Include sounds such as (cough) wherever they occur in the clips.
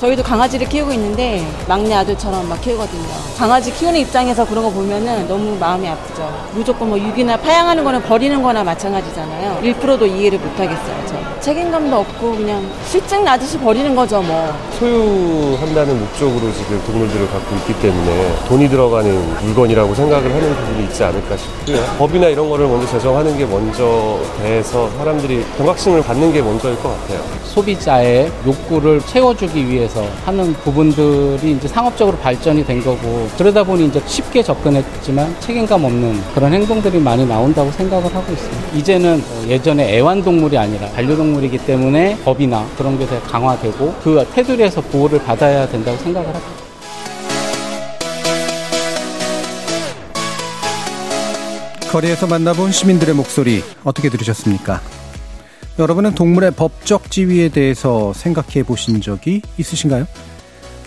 저희도 강아지를 키우고 있는데 막내 아들처럼 막 키우거든요. 강아지 키우는 입장에서 그런 거 보면은 너무 마음이 아프죠. 무조건 뭐 육이나 파양하는 거는 버리는 거나 마찬가지잖아요. 1%도 이해를 못 하겠어요, 저. 책임감도 없고 그냥 실증 나듯이 버리는 거죠, 뭐. 소유한다는 목적으로 지금 동물들을 갖고 있기 때문에 돈이 들어가는 물건이라고 생각을 하는 부분이 있지 않을까 싶고요. 법이나 이런 거를 먼저 제정하는 게 먼저 돼서 사람들이 경각심을 갖는 게 먼저일 것 같아요. 소비자의 욕구를 채워주기 위해서 하는 부분들이 이제 상업적으로 발전이 된 거고 그러다 보니 이제 쉽게 접근했지만 책임감 없는 그런 행동들이 많이 나온다고 생각을 하고 있습니다. 이제는 예전에 애완동물이 아니라 반려동물이기 때문에 법이나 그런 게 더 강화되고 그 테두리에서 보호를 받아야 된다고 생각을 합니다. 거리에서 만나본 시민들의 목소리 어떻게 들으셨습니까? 여러분은 동물의 법적 지위에 대해서 생각해 보신 적이 있으신가요?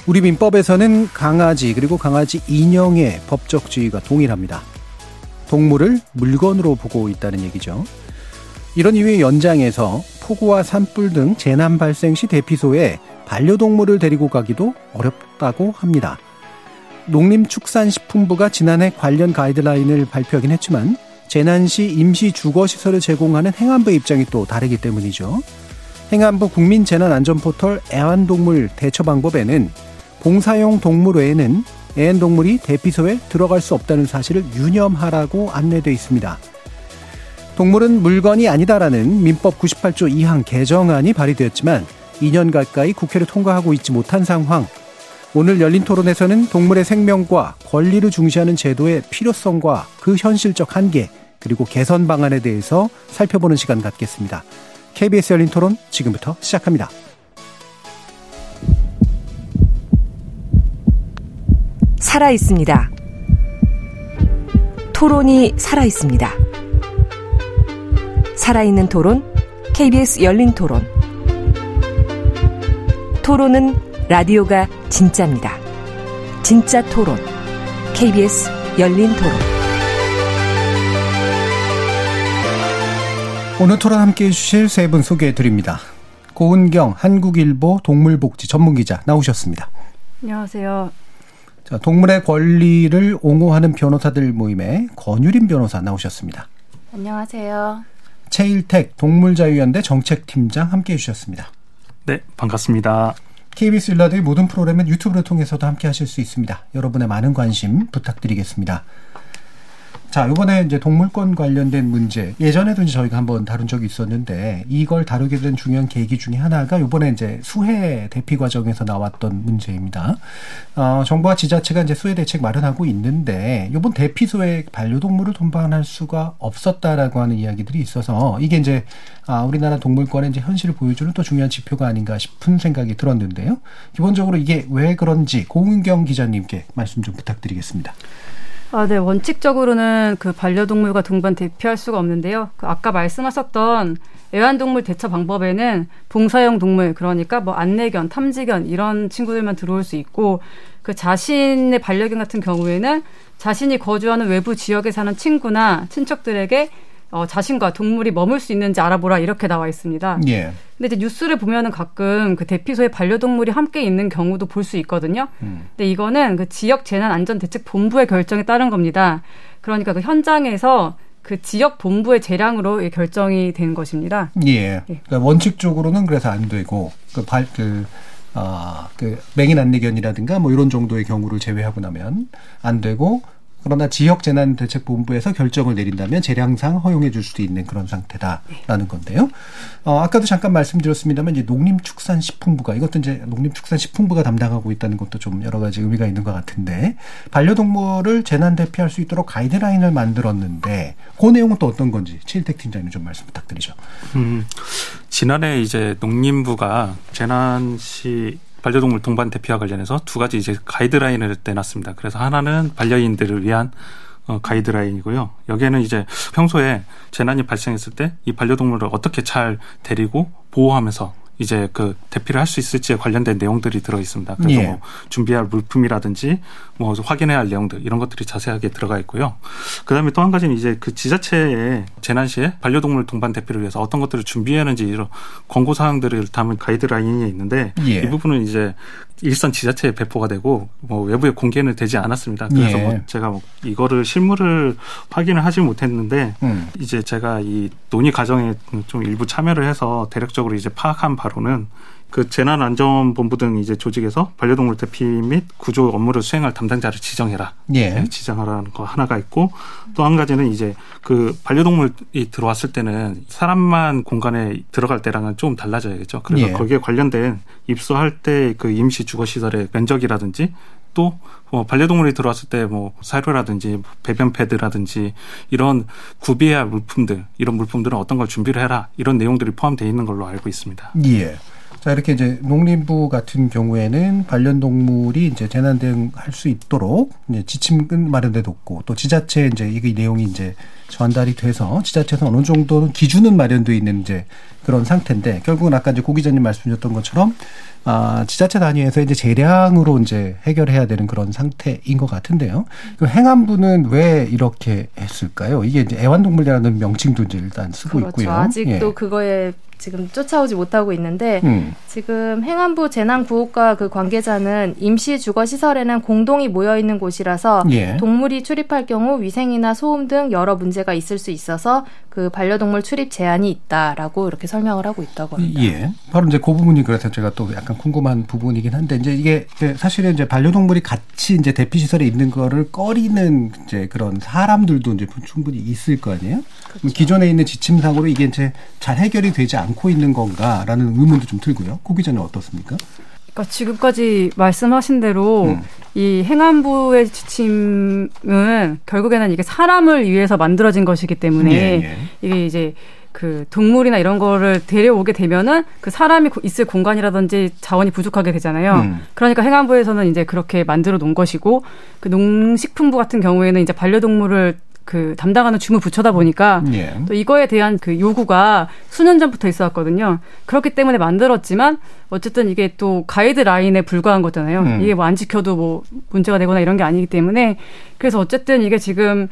우리 민법에서는 강아지 그리고 강아지 인형의 법적 지위가 동일합니다. 동물을 물건으로 보고 있다는 얘기죠. 이런 이유의 연장에서 폭우와 산불 등 재난 발생 시 대피소에 반려동물을 데리고 가기도 어렵다고 합니다. 농림축산식품부가 지난해 관련 가이드라인을 발표하긴 했지만 재난 시 임시 주거 시설을 제공하는 행안부의 입장이 또 다르기 때문이죠. 행안부 국민재난안전포털 애완동물 대처 방법에는 봉사용 동물 외에는 애완동물이 대피소에 들어갈 수 없다는 사실을 유념하라고 안내돼 있습니다. 동물은 물건이 아니다라는 민법 98조 2항 개정안이 발의되었지만 2년 가까이 국회를 통과하고 있지 못한 상황. 오늘 열린 토론에서는 동물의 생명과 권리를 중시하는 제도의 필요성과 그 현실적 한계, 그리고 개선 방안에 대해서 살펴보는 시간 갖겠습니다. KBS 열린 토론 지금부터 시작합니다. 살아 있습니다. 토론이 살아 있습니다. 살아있는 토론, KBS 열린 토론. 토론은 라디오가 진짜입니다. 진짜 토론, KBS 열린 토론. 오늘 토론 함께 해주실 세 분 소개해 드립니다. 고은경 한국일보 동물복지 전문기자 나오셨습니다. 안녕하세요. 자, 동물의 권리를 옹호하는 변호사들 모임에 권유림 변호사 나오셨습니다. 안녕하세요. 최일택 동물자유연대 정책팀장 함께 해주셨습니다. 네, 반갑습니다. KBS 일라드의 모든 프로그램은 유튜브를 통해서도 함께 하실 수 있습니다. 여러분의 많은 관심 부탁드리겠습니다. 자, 이번에 이제 동물권 관련된 문제 예전에도 이제 저희가 한번 다룬 적이 있었는데 이걸 다루게 된 중요한 계기 중에 하나가 이번에 이제 수해 대피 과정에서 나왔던 문제입니다. 어, 정부와 지자체가 이제 수해 대책 마련하고 있는데 이번 대피소에 반려동물을 동반할 수가 없었다라고 하는 이야기들이 있어서 이게 이제 아, 우리나라 동물권의 이제 현실을 보여주는 또 중요한 지표가 아닌가 싶은 생각이 들었는데요. 기본적으로 이게 왜 그런지 고은경 기자님께 말씀 좀 부탁드리겠습니다. 아, 네. 원칙적으로는 그 반려동물과 동반 대피할 수가 없는데요. 그 아까 말씀하셨던 애완동물 대처 방법에는 봉사용 동물, 그러니까 뭐 안내견, 탐지견 이런 친구들만 들어올 수 있고 그 자신의 반려견 같은 경우에는 자신이 거주하는 외부 지역에 사는 친구나 친척들에게 어, 자신과 동물이 머물 수 있는지 알아보라 이렇게 나와 있습니다. 예. 근데 이제 뉴스를 보면은 가끔 그 대피소에 반려동물이 함께 있는 경우도 볼 수 있거든요. 음. 근데 이거는 그 지역 재난 안전 대책 본부의 결정에 따른 겁니다. 그러니까 그 현장에서 그 지역 본부의 재량으로 결정이 된 것입니다. 예. 예. 그러니까 원칙적으로는 그래서 안 되고 그 발, 그, 아, 그 맹인 안내견이라든가 뭐 이런 정도의 경우를 제외하고 나면 안 되고 그러나 지역재난대책본부에서 결정을 내린다면 재량상 허용해 줄 수도 있는 그런 상태다라는 건데요. 어, 아까도 잠깐 말씀드렸습니다만 이제 농림축산식품부가 이것도 이제 농림축산식품부가 담당하고 있다는 것도 좀 여러 가지 의미가 있는 것 같은데 반려동물을 재난 대피할 수 있도록 가이드라인을 만들었는데 그 내용은 또 어떤 건지 최일택 팀장님 좀 말씀 부탁드리죠. 음, 지난해 이제 농림부가 재난 시 반려동물 동반 대피와 관련해서 두 가지 이제 가이드라인을 내놨습니다. 그래서 하나는 반려인들을 위한 어, 가이드라인이고요. 여기에는 이제 평소에 재난이 발생했을 때 이 반려동물을 어떻게 잘 데리고 보호하면서 이제 그 대피를 할 수 있을지에 관련된 내용들이 들어 있습니다. 그래서 예. 뭐 준비할 물품이라든지 뭐 확인해야 할 내용들 이런 것들이 자세하게 들어가 있고요. 그다음에 또 한 가지는 이제 그 지자체의 재난 시에 반려동물 동반 대피를 위해서 어떤 것들을 준비해야 하는지 이런 권고 사항들을 담은 가이드라인이 있는데 예. 이 부분은 이제 일선 지자체에 배포가 되고 뭐 외부에 공개는 되지 않았습니다. 그래서 예. 뭐 제가 뭐 이거를 실물을 확인을 하지 못했는데 음. 이제 제가 이 논의 과정에 좀 일부 참여를 해서 대략적으로 이제 파악한 바로는 그 재난안전본부 등 이제 조직에서 반려동물 대피 및 구조 업무를 수행할 담당자를 지정해라. 예. 네, 지정하라는 거 하나가 있고 또 한 가지는 이제 그 반려동물이 들어왔을 때는 사람만 공간에 들어갈 때랑은 좀 달라져야겠죠. 그래서 예. 거기에 관련된 입소할 때 그 임시 주거 시설의 면적이라든지 또 뭐 반려동물이 들어왔을 때 뭐 사료라든지 배변 패드라든지 이런 구비해야 할 물품들 이런 물품들은 어떤 걸 준비를 해라 이런 내용들이 포함되어 있는 걸로 알고 있습니다. 예. 자, 이렇게 이제 농림부 같은 경우에는 반려 동물이 이제 재난 대응할 수 있도록 이제 지침은 마련돼 뒀고 또 지자체 이제 이게 내용이 이제 전달이 돼서 지자체에서 어느 정도는 기준은 마련돼 있는 이제 그런 상태인데 결국은 아까 이제 고 기자님 말씀 주셨던 것처럼 아, 지자체 단위에서 이제 재량으로 이제 해결해야 되는 그런 상태인 것 같은데요. 그 행안부는 왜 이렇게 했을까요? 이게 이제 애완동물이라는 명칭도 이제 일단 쓰고 그렇죠. 있고요. 아직도 예. 그거에 지금 쫓아오지 못하고 있는데 음. 지금 행안부 재난구호과 그 관계자는 임시 주거 시설에는 공동이 모여 있는 곳이라서 예. 동물이 출입할 경우 위생이나 소음 등 여러 문제가 있을 수 있어서 그 반려동물 출입 제한이 있다라고 이렇게 설명을 하고 있다고 합니다. 예. 바로 이제 그 부분이 그래서 제가 또 약간 궁금한 부분이긴 한데 이제 이게 사실은 이제 반려동물이 같이 이제 대피 시설에 있는 거를 꺼리는 이제 그런 사람들도 이제 충분히 있을 거 아니에요? 그럼 기존에 있는 지침상으로 이게 이제 잘 해결이 되지 않고 있는 건가라는 의문도 좀 들고요. 고 기자는 어떻습니까? 그러니까 지금까지 말씀하신 대로 음. 이 행안부의 지침은 결국에는 이게 사람을 위해서 만들어진 것이기 때문에 예, 예. 이게 이제 그 동물이나 이런 거를 데려오게 되면은 그 사람이 고- 있을 공간이라든지 자원이 부족하게 되잖아요. 음. 그러니까 행안부에서는 이제 그렇게 만들어 놓은 것이고 그 농식품부 같은 경우에는 이제 반려동물을 그 담당하는 주무 부처다 보니까 예. 또 이거에 대한 그 요구가 수년 전부터 있어왔거든요. 그렇기 때문에 만들었지만 어쨌든 이게 또 가이드라인에 불과한 거잖아요. 음. 이게 뭐 안 지켜도 뭐 문제가 되거나 이런 게 아니기 때문에 그래서 어쨌든 이게 지금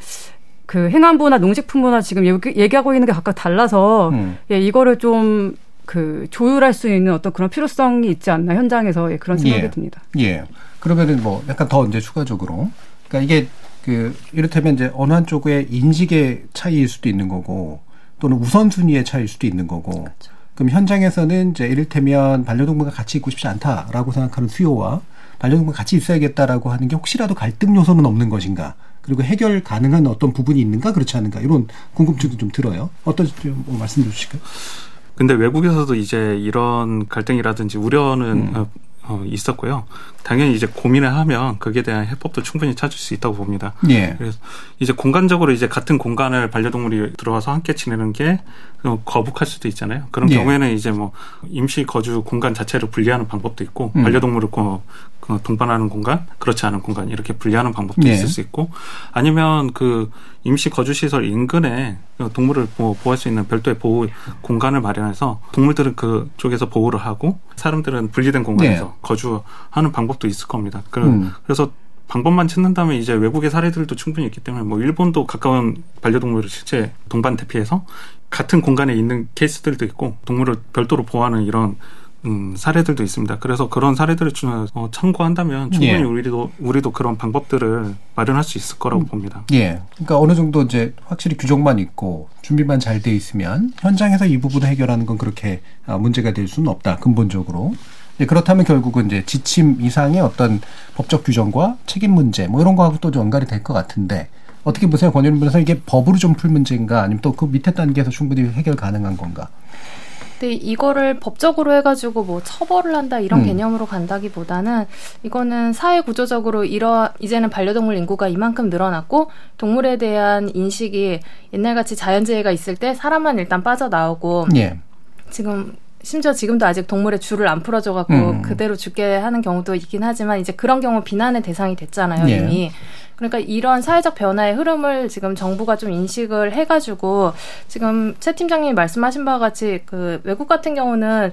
그 행안부나 농식품부나 지금 얘기- 얘기하고 있는 게 각각 달라서 음. 예, 이거를 좀 그 조율할 수 있는 어떤 그런 필요성이 있지 않나 현장에서 예, 그런 생각이 예. 듭니다. 예. 그러면은 뭐 약간 더 이제 추가적으로. 그러니까 이게 그 이를테면 이제 어느 한쪽의 인식의 차이일 수도 있는 거고 또는 우선순위의 차이일 수도 있는 거고. 그럼 현장에서는 이제 이를테면 반려동물과 같이 있고 싶지 않다라고 생각하는 수요와 반려동물과 같이 있어야겠다라고 하는 게 혹시라도 갈등 요소는 없는 것인가? 그리고 해결 가능한 어떤 부분이 있는가 그렇지 않은가 이런 궁금증도 좀 들어요. 어떤 좀 말씀 주실까요? 근데 외국에서도 이제 이런 갈등이라든지 우려는 음. 어, 어, 있었고요. 당연히 이제 고민을 하면 거기에 대한 해법도 충분히 찾을 수 있다고 봅니다. 예. 그래서 이제 공간적으로 이제 같은 공간을 반려동물이 들어와서 함께 지내는 게 어, 거북할 수도 있잖아요. 그런 예. 경우에는 이제 뭐 임시 거주 공간 자체를 분리하는 방법도 있고 음. 반려동물을 거- 그 동반하는 공간, 그렇지 않은 공간 이렇게 분리하는 방법도 예. 있을 수 있고 아니면 그 임시 거주 시설 인근에 그 동물을 보- 보호 할 수 있는 별도의 보호 공간을 마련해서 동물들은 그 쪽에서 보호를 하고 사람들은 분리된 공간에서 네. 거주하는 방법도 있을 겁니다. 그, 음. 그래서 방법만 찾는다면 이제 외국의 사례들도 충분히 있기 때문에 뭐 일본도 가까운 반려동물을 실제 동반 대피해서 같은 공간에 있는 케이스들도 있고 동물을 별도로 보호하는 이런 음, 사례들도 있습니다. 그래서 그런 사례들을 좀, 어, 참고한다면 충분히 예. 우리도 우리도 그런 방법들을 마련할 수 있을 음. 거라고 봅니다. 예. 그러니까 어느 정도 이제 확실히 규정만 있고 준비만 잘 돼 있으면 현장에서 이 부분을 해결하는 건 그렇게 아, 문제가 될 수는 없다. 근본적으로. 예, 그렇다면 결국은 이제 지침 이상의 어떤 법적 규정과 책임 문제 뭐 이런 거하고 또좀 연관이 될 것 같은데 어떻게 보세요, 권유림 변호사 이게 법으로 좀 풀 문제인가 아니면 또 그 밑에 단계에서 충분히 해결 가능한 건가? 근데 이거를 법적으로 해가지고 뭐 처벌을 한다 이런 음. 개념으로 간다기보다는 이거는 사회 구조적으로 이러 이제는 반려동물 인구가 이만큼 늘어났고 동물에 대한 인식이 옛날같이 자연재해가 있을 때 사람만 일단 빠져나오고 예. 지금 심지어 지금도 아직 동물의 줄을 안 풀어줘갖고 음. 그대로 죽게 하는 경우도 있긴 하지만 이제 그런 경우 비난의 대상이 됐잖아요 예. 이미. 그러니까 이런 사회적 변화의 흐름을 지금 정부가 좀 인식을 해가지고 지금 최 팀장님이 말씀하신 바와 같이 그 외국 같은 경우는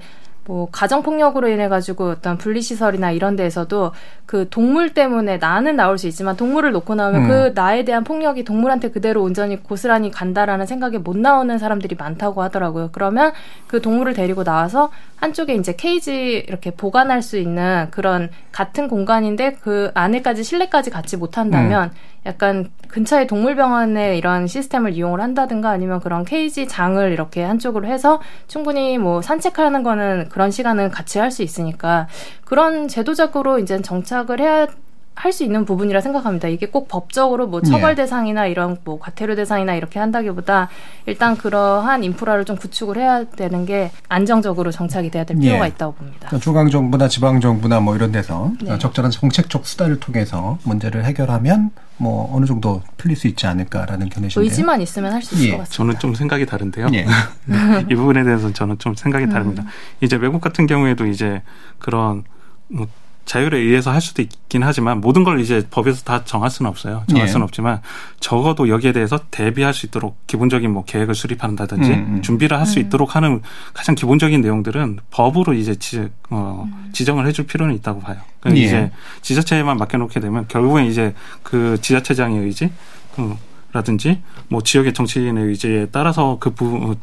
뭐 가정 폭력으로 인해 가지고 어떤 분리 시설이나 이런 데에서도 그 동물 때문에 나는 나올 수 있지만 동물을 놓고 나오면 음. 그 나에 대한 폭력이 동물한테 그대로 온전히 고스란히 간다라는 생각에 못 나오는 사람들이 많다고 하더라고요. 그러면 그 동물을 데리고 나와서 한쪽에 이제 케이지 이렇게 보관할 수 있는 그런 같은 공간인데 그 안에까지 실내까지 갖지 못한다면 약간 근처에 동물병원에 이런 시스템을 이용을 한다든가 아니면 그런 케이지 장을 이렇게 한쪽으로 해서 충분히 뭐 산책하는 거는 그런 시간은 같이 할 수 있으니까 그런 제도적으로 이제 정착을 해야 할 수 있는 부분이라 생각합니다. 이게 꼭 법적으로 뭐 처벌 예. 대상이나 이런 뭐 과태료 대상이나 이렇게 한다기보다 일단 그러한 인프라를 좀 구축을 해야 되는 게 안정적으로 정착이 돼야 될 예. 필요가 있다고 봅니다. 중앙 정부나 지방 정부나 뭐 이런 데서 네. 적절한 정책적 수단을 통해서 문제를 해결하면 뭐 어느 정도 풀릴 수 있지 않을까라는 견해신데요. 의지만 있으면 할수 있을 예. 것 같습니다. 저는 좀 생각이 다른데요. 예. (laughs) 이 부분에 대해서는 저는 좀 생각이 다릅니다. 이제 외국 같은 경우에도 이제 그런 뭐 자율에 의해서 할 수도 있긴 하지만 모든 걸 이제 법에서 다 정할 수는 없어요. 정할 예. 수는 없지만 적어도 여기에 대해서 대비할 수 있도록 기본적인 뭐 계획을 수립한다든지 음, 음. 준비를 할 수 있도록 하는 가장 기본적인 내용들은 법으로 이제 지, 어, 지정을 해줄 필요는 있다고 봐요. 그러니까 예. 이제 지자체에만 맡겨놓게 되면 결국엔 이제 그 지자체장의 의지, 그 라든지 뭐 지역의 정치인의 의지에 따라서 그 부, 어,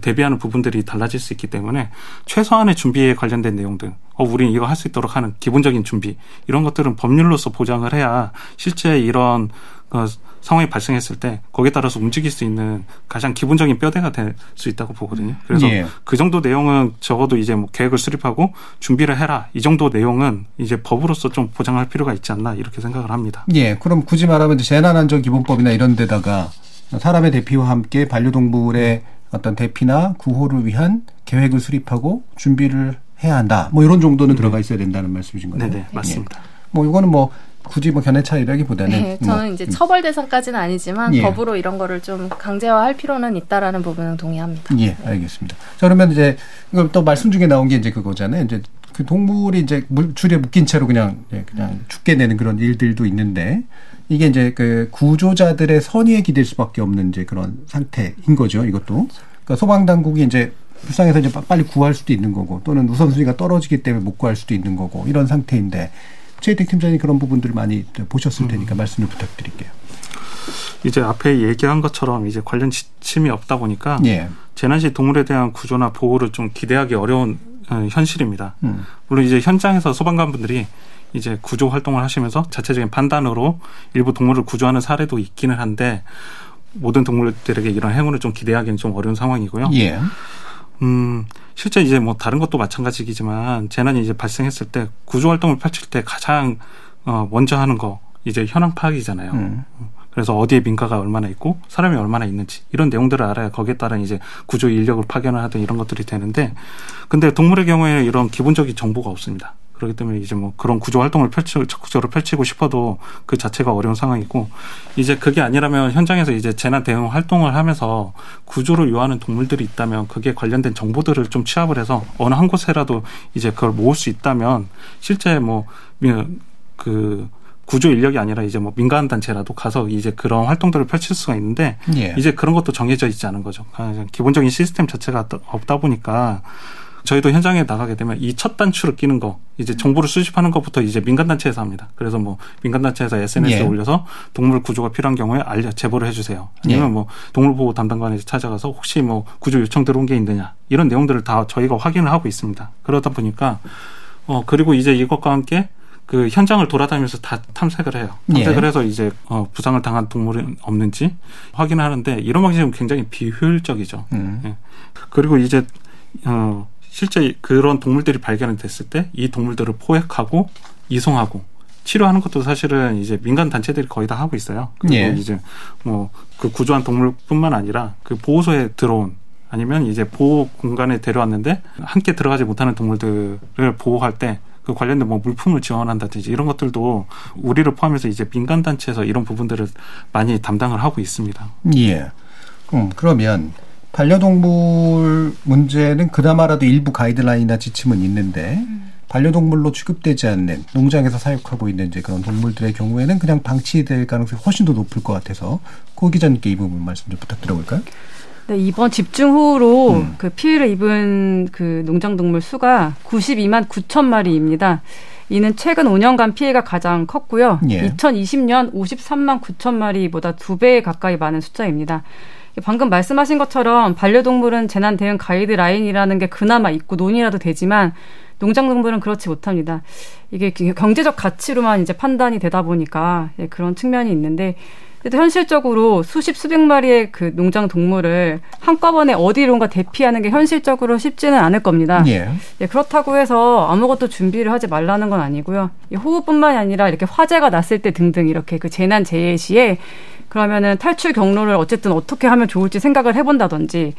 대비하는 부분들이 달라질 수 있기 때문에 최소한의 준비에 관련된 내용들, 어, 우리는 이거 할 수 있도록 하는 기본적인 준비 이런 것들은 법률로서 보장을 해야 실제 이런 어, 상황이 발생했을 때 거기에 따라서 움직일 수 있는 가장 기본적인 뼈대가 될 수 있다고 보거든요. 그래서 예. 그 정도 내용은 적어도 이제 뭐 계획을 수립하고 준비를 해라 이 정도 내용은 이제 법으로서 좀 보장할 필요가 있지 않나 이렇게 생각을 합니다. 예, 그럼 굳이 말하면 재난안전기본법이나 이런 데다가 사람의 대피와 함께 반려동물의 어떤 대피나 구호를 위한 계획을 수립하고 준비를 해야 한다. 뭐 이런 정도는 들어가 있어야 된다는 말씀이신 거네요. 네네 맞습니다. 뭐 이거는 뭐 굳이 뭐 견해 차이라기보다는 네, 저는 뭐, 이제 음. 처벌 대상까지는 아니지만 예. 법으로 이런 거를 좀 강제화할 필요는 있다라는 부분은 동의합니다. 예, 알겠습니다. 자, 그러면 이제 이걸 또 말씀 중에 나온 게 이제 그거잖아요. 이제 그 동물이 이제 물, 줄에 묶인 채로 그냥 예, 그냥 죽게 되는 그런 일들도 있는데 이게 이제 그 구조자들의 선의에 기댈 수밖에 없는 이제 그런 상태인 거죠. 이것도. 그러니까 소방 당국이 이제 불쌍해서 이제 빠- 빨리 구할 수도 있는 거고 또는 우선순위가 떨어지기 때문에 못 구할 수도 있는 거고 이런 상태인데 최혜택 팀장이 그런 부분들을 많이 보셨을 테니까 말씀을 부탁드릴게요. 이제 앞에 얘기한 것처럼 이제 관련 지침이 없다 보니까 예. 재난시 동물에 대한 구조나 보호를 좀 기대하기 어려운 어, 현실입니다. 음. 물론 이제 현장에서 소방관 분들이 이제 구조 활동을 하시면서 자체적인 판단으로 일부 동물을 구조하는 사례도 있기는 한데 모든 동물들에게 이런 행운을 좀 기대하기는 좀 어려운 상황이고요. 예. 음, 실제 이제 뭐 다른 것도 마찬가지이지만 재난이 이제 발생했을 때 구조 활동을 펼칠 때 가장 어 먼저 하는 거 이제 현황 파악이잖아요. 음. 그래서 어디에 민가가 얼마나 있고 사람이 얼마나 있는지 이런 내용들을 알아야 거기에 따라 이제 구조 인력을 파견을 하든 이런 것들이 되는데 근데 동물의 경우에 이런 기본적인 정보가 없습니다. 그렇기 때문에 이제 뭐 그런 구조 활동을 펼치 적극적으로 펼치고 싶어도 그 자체가 어려운 상황이고 이제 그게 아니라면 현장에서 이제 재난 대응 활동을 하면서 구조를 요하는 동물들이 있다면 그게 관련된 정보들을 좀 취합을 해서 어느 한 곳에라도 이제 그걸 모을 수 있다면 실제 뭐그 구조 인력이 아니라 이제 뭐 민간 단체라도 가서 이제 그런 활동들을 펼칠 수가 있는데 예. 이제 그런 것도 정해져 있지 않은 거죠. 그냥 기본적인 시스템 자체가 또 없다 보니까 저희도 현장에 나가게 되면 이 첫 단추를 끼는 거 이제 정보를 수집하는 것부터 이제 민간 단체에서 합니다. 그래서 뭐 민간 단체에서 SNS에 예. 올려서 동물 구조가 필요한 경우에 알려 제보를 해주세요. 아니면 예. 뭐 동물 보호 담당관에 찾아가서 혹시 뭐 구조 요청 들어온 게 있느냐 이런 내용들을 다 저희가 확인을 하고 있습니다. 그러다 보니까 어 그리고 이제 이것과 함께 그 현장을 돌아다니면서 다 탐색을 해요. 탐색을 예. 해서 이제 어 부상을 당한 동물은 없는지 확인하는데 이런 방식은 굉장히 비효율적이죠. 음. 예. 그리고 이제 어 실제 그런 동물들이 발견이 됐을 때 이 동물들을 포획하고 이송하고 치료하는 것도 사실은 이제 민간 단체들이 거의 다 하고 있어요. 그리고 예. 이제 뭐 그 구조한 동물뿐만 아니라 그 보호소에 들어온 아니면 이제 보호 공간에 데려왔는데 함께 들어가지 못하는 동물들을 보호할 때 그 관련된 뭐 물품을 지원한다든지 이런 것들도 우리를 포함해서 이제 민간 단체에서 이런 부분들을 많이 담당을 하고 있습니다. 예. 음, 그러면 반려동물 문제는 그나마라도 일부 가이드라인이나 지침은 있는데 반려동물로 취급되지 않는 농장에서 사육하고 있는 이제 그런 동물들의 경우에는 그냥 방치될 가능성이 훨씬 더 높을 것 같아서 고 기자님께 이 부분 말씀 좀 부탁드려볼까요? 네, 이번 집중호우로 음. 그 피해를 입은 그 농장동물 수가 92만 9천 마리입니다. 이는 최근 5년간 피해가 가장 컸고요. 예. 2020년 53만 9천 마리보다 두 배 가까이 많은 숫자입니다. 방금 말씀하신 것처럼 반려동물은 재난 대응 가이드라인이라는 게 그나마 있고 논의라도 되지만 농장동물은 그렇지 못합니다. 이게 경제적 가치로만 이제 판단이 되다 보니까 예, 그런 측면이 있는데 그래도 현실적으로 수십 수백 마리의 그 농장 동물을 한꺼번에 어디론가 대피하는 게 현실적으로 쉽지는 않을 겁니다. 예. 예, 그렇다고 해서 아무것도 준비를 하지 말라는 건 아니고요. 호우뿐만이 아니라 이렇게 화재가 났을 때 등등 이렇게 그 재난 재해 시에 그러면은 탈출 경로를 어쨌든 어떻게 하면 좋을지 생각을 해본다든지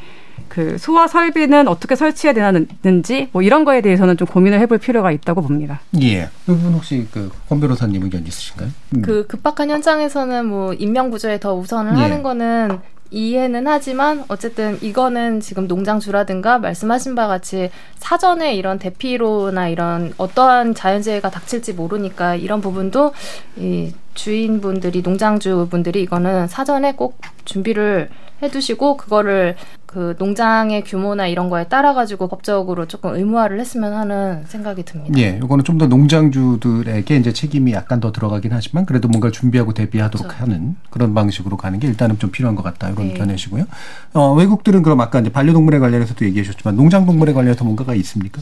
그 소화 설비는 어떻게 설치해야 되는지 뭐 이런 거에 대해서는 좀 고민을 해볼 필요가 있다고 봅니다. 예. 이 부분 혹시 그권 변호사님 의견 있으신가요? 음. 그 급박한 현장에서는 뭐 인명 구조에 더 우선을 예. 하는 거는 이해는 하지만 어쨌든 이거는 지금 농장주라든가 말씀하신 바 같이 사전에 이런 대피로나 이런 어떠한 자연재해가 닥칠지 모르니까 이런 부분도 이 주인분들이 농장주분들이 이거는 사전에 꼭 준비를 해두시고 그거를 그 농장의 규모나 이런 거에 따라 가지고 법적으로 조금 의무화를 했으면 하는 생각이 듭니다. 예, 이거는 좀 더 농장주들에게 이제 책임이 약간 더 들어가긴 하지만 그래도 뭔가 준비하고 대비하도록 그렇죠. 하는 그런 방식으로 가는 게 일단은 좀 필요한 것 같다 이런 네. 견해시고요. 어, 외국들은 그럼 아까 이제 반려동물에 관련해서도 얘기하셨지만 농장 동물에 관련해서 뭔가가 있습니까?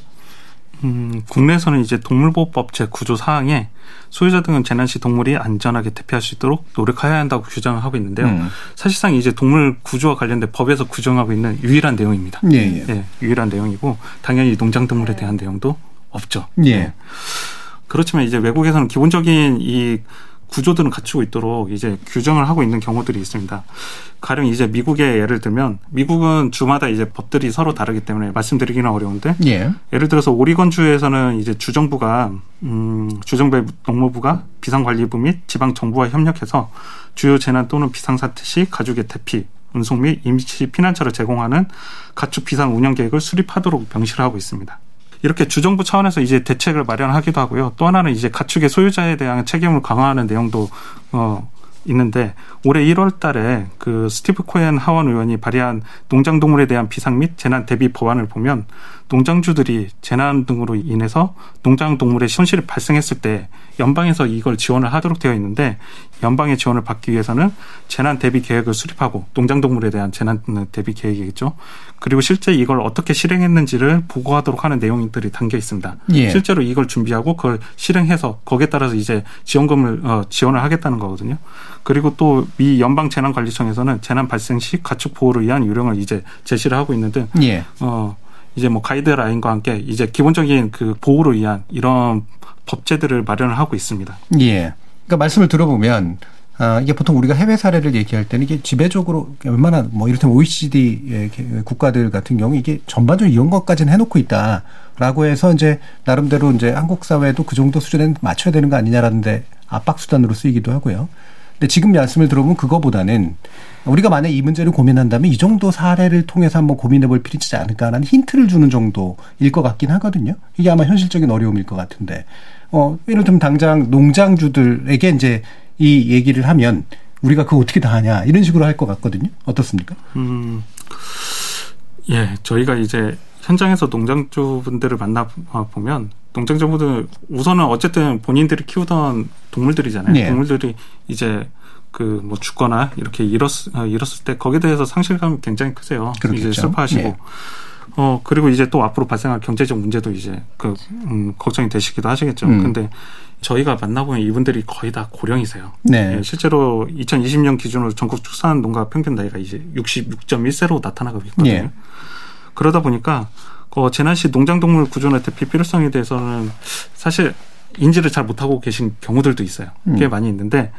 음, 국내에서는 이제 동물보호법 제9조 사항에 소유자 등은 재난 시 동물이 안전하게 대피할 수 있도록 노력해야 한다고 규정을 하고 있는데요. 음. 사실상 이제 동물 구조와 관련된 법에서 규정하고 있는 유일한 내용입니다. 예, 예. 예 유일한 내용이고 당연히 농장 동물에 대한 내용도 없죠. 예. 예. 그렇지만 이제 외국에서는 기본적인 이 구조들은 갖추고 있도록 이제 규정을 하고 있는 경우들이 있습니다. 가령 이제 미국의 예를 들면 미국은 주마다 이제 법들이 서로 다르기 때문에 말씀드리기는 어려운데 예. 예를 들어서 오리건 주에서는 이제 주정부가 음 주정부의 농무부가 비상관리부 및 지방 정부와 협력해서 주요 재난 또는 비상 사태 시 가족의 대피 운송 및 임시 피난처를 제공하는 가축 비상 운영 계획을 수립하도록 명시를 하고 있습니다. 이렇게 주정부 차원에서 이제 대책을 마련하기도 하고요. 또 하나는 이제 가축의 소유자에 대한 책임을 강화하는 내용도 어 있는데 올해 1월 달에 그 스티브 코엔 하원 의원이 발의한 농장동물에 대한 비상 및 재난 대비 법안을 보면 농장주들이 재난 등으로 인해서 농장 동물의 손실이 발생했을 때 연방에서 이걸 지원을 하도록 되어 있는데 연방의 지원을 받기 위해서는 재난 대비 계획을 수립하고 농장 동물에 대한 재난 대비 계획이겠죠. 그리고 실제 이걸 어떻게 실행했는지를 보고하도록 하는 내용들이 담겨 있습니다. 예. 실제로 이걸 준비하고 그걸 실행해서 거기에 따라서 이제 지원금을 어, 지원을 하겠다는 거거든요. 그리고 또 미 연방 재난관리청에서는 재난 발생 시 가축 보호를 위한 요령을 이제 제시를 하고 있는데 예. 어 이제 뭐 가이드라인과 함께 이제 기본적인 그 보호를 위한 이런 법제들을 마련을 하고 있습니다. 예. 그러니까 말씀을 들어보면 아, 이게 보통 우리가 해외 사례를 얘기할 때는 이게 지배적으로 얼마나 뭐 이를테면 OECD 국가들 같은 경우 이게 전반적으로 이런 것까지는 해놓고 있다라고 해서 이제 나름대로 이제 한국 사회도 그 정도 수준에 맞춰야 되는 거 아니냐라는데 압박 수단으로 쓰이기도 하고요. 근데 지금 말씀을 들어보면 그거보다는 우리가 만약 이 문제를 고민한다면 이 정도 사례를 통해서 한번 고민해 볼 필요 있지 않을까라는 힌트를 주는 정도일 것 같긴 하거든요. 이게 아마 현실적인 어려움일 것 같은데. 어, 예를 들면 당장 농장주들에게 이제 이 얘기를 하면 우리가 그거 어떻게 다 하냐 이런 식으로 할 것 같거든요. 어떻습니까? 음, 예, 저희가 이제 현장에서 농장주분들을 만나 보면 농장주분들 우선은 어쨌든 본인들이 키우던 동물들이잖아요. 네. 동물들이 이제 그 뭐 죽거나 이렇게 잃었 어, 잃었을 때 거기에 대해서 상실감이 굉장히 크세요. 그렇겠죠. 이제 슬퍼하시고. 네. 어 그리고 이제 또 앞으로 발생할 경제적 문제도 이제 그 음, 걱정이 되시기도 하시겠죠. 음. 근데 저희가 만나보면 이분들이 거의 다 고령이세요. 네. 예, 실제로 2020년 기준으로 전국 축산 농가 평균 나이가 이제 66.1세로 나타나고 있거든요. 네. 그러다 보니까 그 재난시 농장동물 구조나 대피 필요성에 대해서는 사실 인지를 잘 못하고 계신 경우들도 있어요. 꽤 음. 많이 있는데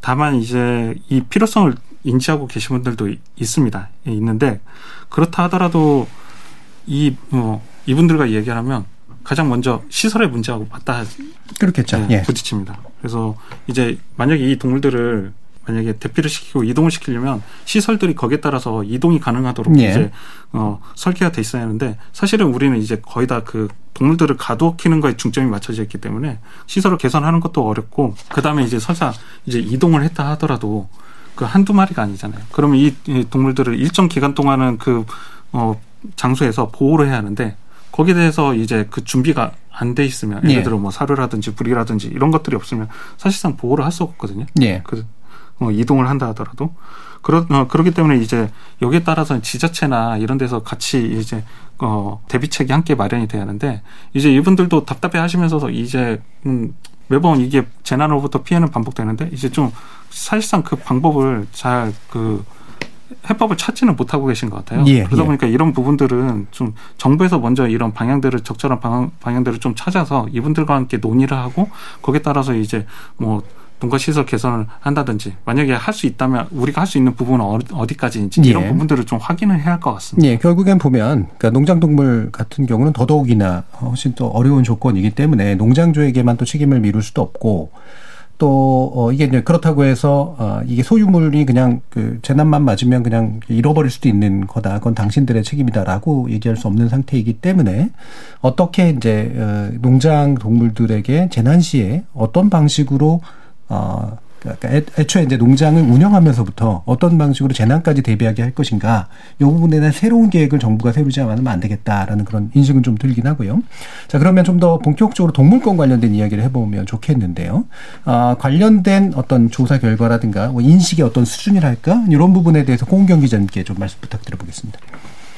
다만 이제 이 필요성을 인지하고 계신 분들도 있습니다. 예, 있는데 그렇다 하더라도 이 뭐 이분들과 얘기하면 가장 먼저 시설의 문제하고 맞닿아 그렇겠죠. 네, 예. 부딪힙니다. 그래서 이제 만약에 이 동물들을 만약에 대피를 시키고 이동을 시키려면 시설들이 거기에 따라서 이동이 가능하도록 예. 이제 어 설계가 돼 있어야 하는데 사실은 우리는 이제 거의 다 그 동물들을 가두키는 거에 중점이 맞춰져 있기 때문에 시설을 개선하는 것도 어렵고 그 다음에 이제 설사 이제 이동을 했다 하더라도 그 한두 마리가 아니잖아요. 그러면 이, 이 동물들을 일정 기간 동안은 그, 어, 장소에서 보호를 해야 하는데 거기에 대해서 이제 그 준비가 안 돼 있으면 예를 예. 들어 뭐 사료라든지 불이라든지 이런 것들이 없으면 사실상 보호를 할 수 없거든요. 예. 그 어, 이동을 한다 하더라도 그러 어, 그렇기 때문에 이제 여기에 따라서 지자체나 이런 데서 같이 이제 어 대비책이 함께 마련이 돼야 하는데 이제 이분들도 답답해 하시면서 이제 음 매번 이게 재난으로부터 피해는 반복되는데 이제 좀 사실상 그 방법을 잘 그 해법을 찾지는 못하고 계신 것 같아요. 예, 그러다 예. 보니까 이런 부분들은 좀 정부에서 먼저 이런 방향들을 적절한 방향, 방향들을 좀 찾아서 이분들과 함께 논의를 하고 거기에 따라서 이제 뭐 농가 시설 개선을 한다든지 만약에 할 수 있다면 우리가 할 수 있는 부분은 어- 어디까지인지 예. 이런 부분들을 좀 확인을 해야 할 것 같습니다. 예, 결국엔 보면 그러니까 농장동물 같은 경우는 더더욱이나 훨씬 더 어려운 조건이기 때문에 농장주에게만 또 책임을 미룰 수도 없고 또 어, 이게 이제 그렇다고 해서 어, 이게 소유물이 그냥 그 재난만 맞으면 그냥 잃어버릴 수도 있는 거다. 그건 당신들의 책임이다라고 얘기할 수 없는 상태이기 때문에 어떻게 이제 어, 농장 동물들에게 재난 시에 어떤 방식으로 어 그러니까 애, 애초에 이제 농장을 운영하면서부터 어떤 방식으로 재난까지 대비하게 할 것인가 이 부분에 대한 새로운 계획을 정부가 세우지 않으면 안 되겠다라는 그런 인식은 좀 들긴 하고요. 자 그러면 좀 더 본격적으로 동물권 관련된 이야기를 해보면 좋겠는데요. 아, 관련된 어떤 조사 결과라든가 뭐 인식의 어떤 수준이랄까 이런 부분에 대해서 공경 기자님께 좀 말씀 부탁드려보겠습니다.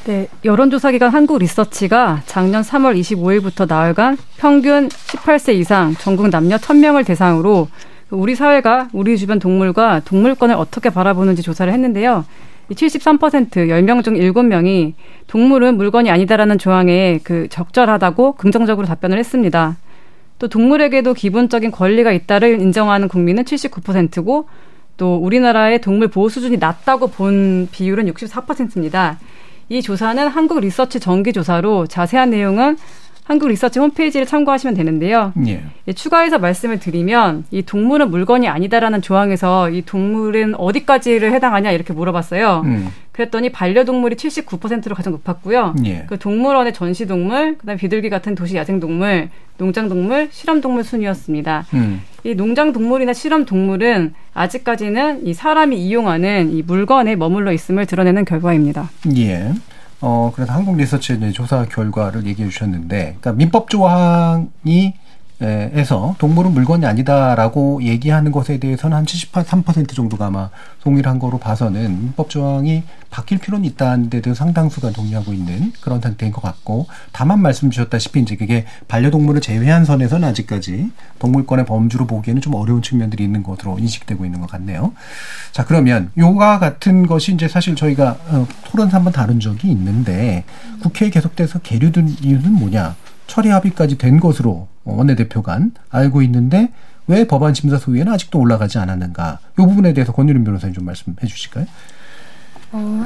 네, 여론조사기관 한국리서치가 작년 3월 25일부터 나흘간 평균 18세 이상 전국 남녀 1000명을 대상으로 우리 사회가 우리 주변 동물과 동물권을 어떻게 바라보는지 조사를 했는데요. 이 73% 10명 중 7명이 동물은 물건이 아니다라는 조항에 그 적절하다고 긍정적으로 답변을 했습니다. 또 동물에게도 기본적인 권리가 있다를 인정하는 국민은 79%고 또 우리나라의 동물 보호 수준이 낮다고 본 비율은 64%입니다. 이 조사는 한국 리서치 정기 조사로 자세한 내용은 한국 리서치 홈페이지를 참고하시면 되는데요. 예. 예, 추가해서 말씀을 드리면 이 동물은 물건이 아니다라는 조항에서 이 동물은 어디까지를 해당하냐 이렇게 물어봤어요. 음. 그랬더니 반려동물이 79%로 가장 높았고요. 예. 그 동물원의 전시동물, 그다음에 비둘기 같은 도시 야생동물, 농장동물, 실험동물 순이었습니다. 음. 이 농장동물이나 실험동물은 아직까지는 이 사람이 이용하는 이 물건에 머물러 있음을 드러내는 결과입니다. 예. 어, 그래서 한국 리서치 조사 결과를 얘기해 주셨는데, 그러니까 민법 조항이 에, 에서 동물은 물건이 아니다라고 얘기하는 것에 대해서는 한 73% 정도가 아마 동일한 거로 봐서는 민법 조항이 바뀔 필요는 있다는 데 대해서 상당수가 동의하고 있는 그런 상태인 것 같고 다만 말씀 주셨다시피 이제 그게 반려동물을 제외한 선에서는 아직까지 동물권의 범주로 보기에는 좀 어려운 측면들이 있는 것으로 인식되고 있는 것 같네요. 자 그러면 요가 같은 것이 이제 사실 저희가 어, 토론에서 한번 다룬 적이 있는데 국회에 계속돼서 계류된 이유는 뭐냐? 처리 합의까지 된 것으로 원내대표 간 알고 있는데 왜 법안 심사 소위에는 아직도 올라가지 않았는가? 이 부분에 대해서 권유림 변호사님 좀 말씀해 주실까요? 어,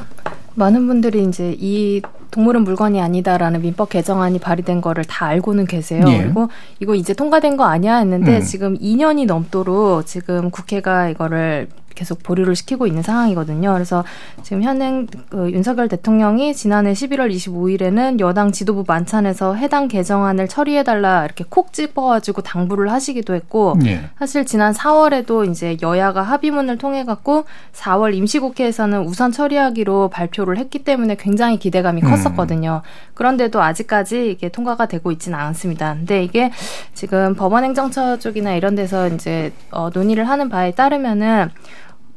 많은 분들이 이제 이 동물은 물건이 아니다라는 민법 개정안이 발의된 거를 다 알고는 계세요. 예. 그리고 이거 이제 통과된 거 아니야 했는데 음. 지금 2년이 넘도록 지금 국회가 이거를 계속 보류를 시키고 있는 상황이거든요. 그래서 지금 현행 그 윤석열 대통령이 지난해 11월 25일에는 여당 지도부 만찬에서 해당 개정안을 처리해달라 이렇게 콕 집어가지고 당부를 하시기도 했고 예. 사실 지난 4월에도 이제 여야가 합의문을 통해 갖고 4월 임시국회에서는 우선 처리하기로 발표를 했기 때문에 굉장히 기대감이 음. 컸었거든요. 그런데도 아직까지 이게 통과가 되고 있지는 않습니다. 근데 이게 지금 법원행정처 쪽이나 이런 데서 이제 어, 논의를 하는 바에 따르면은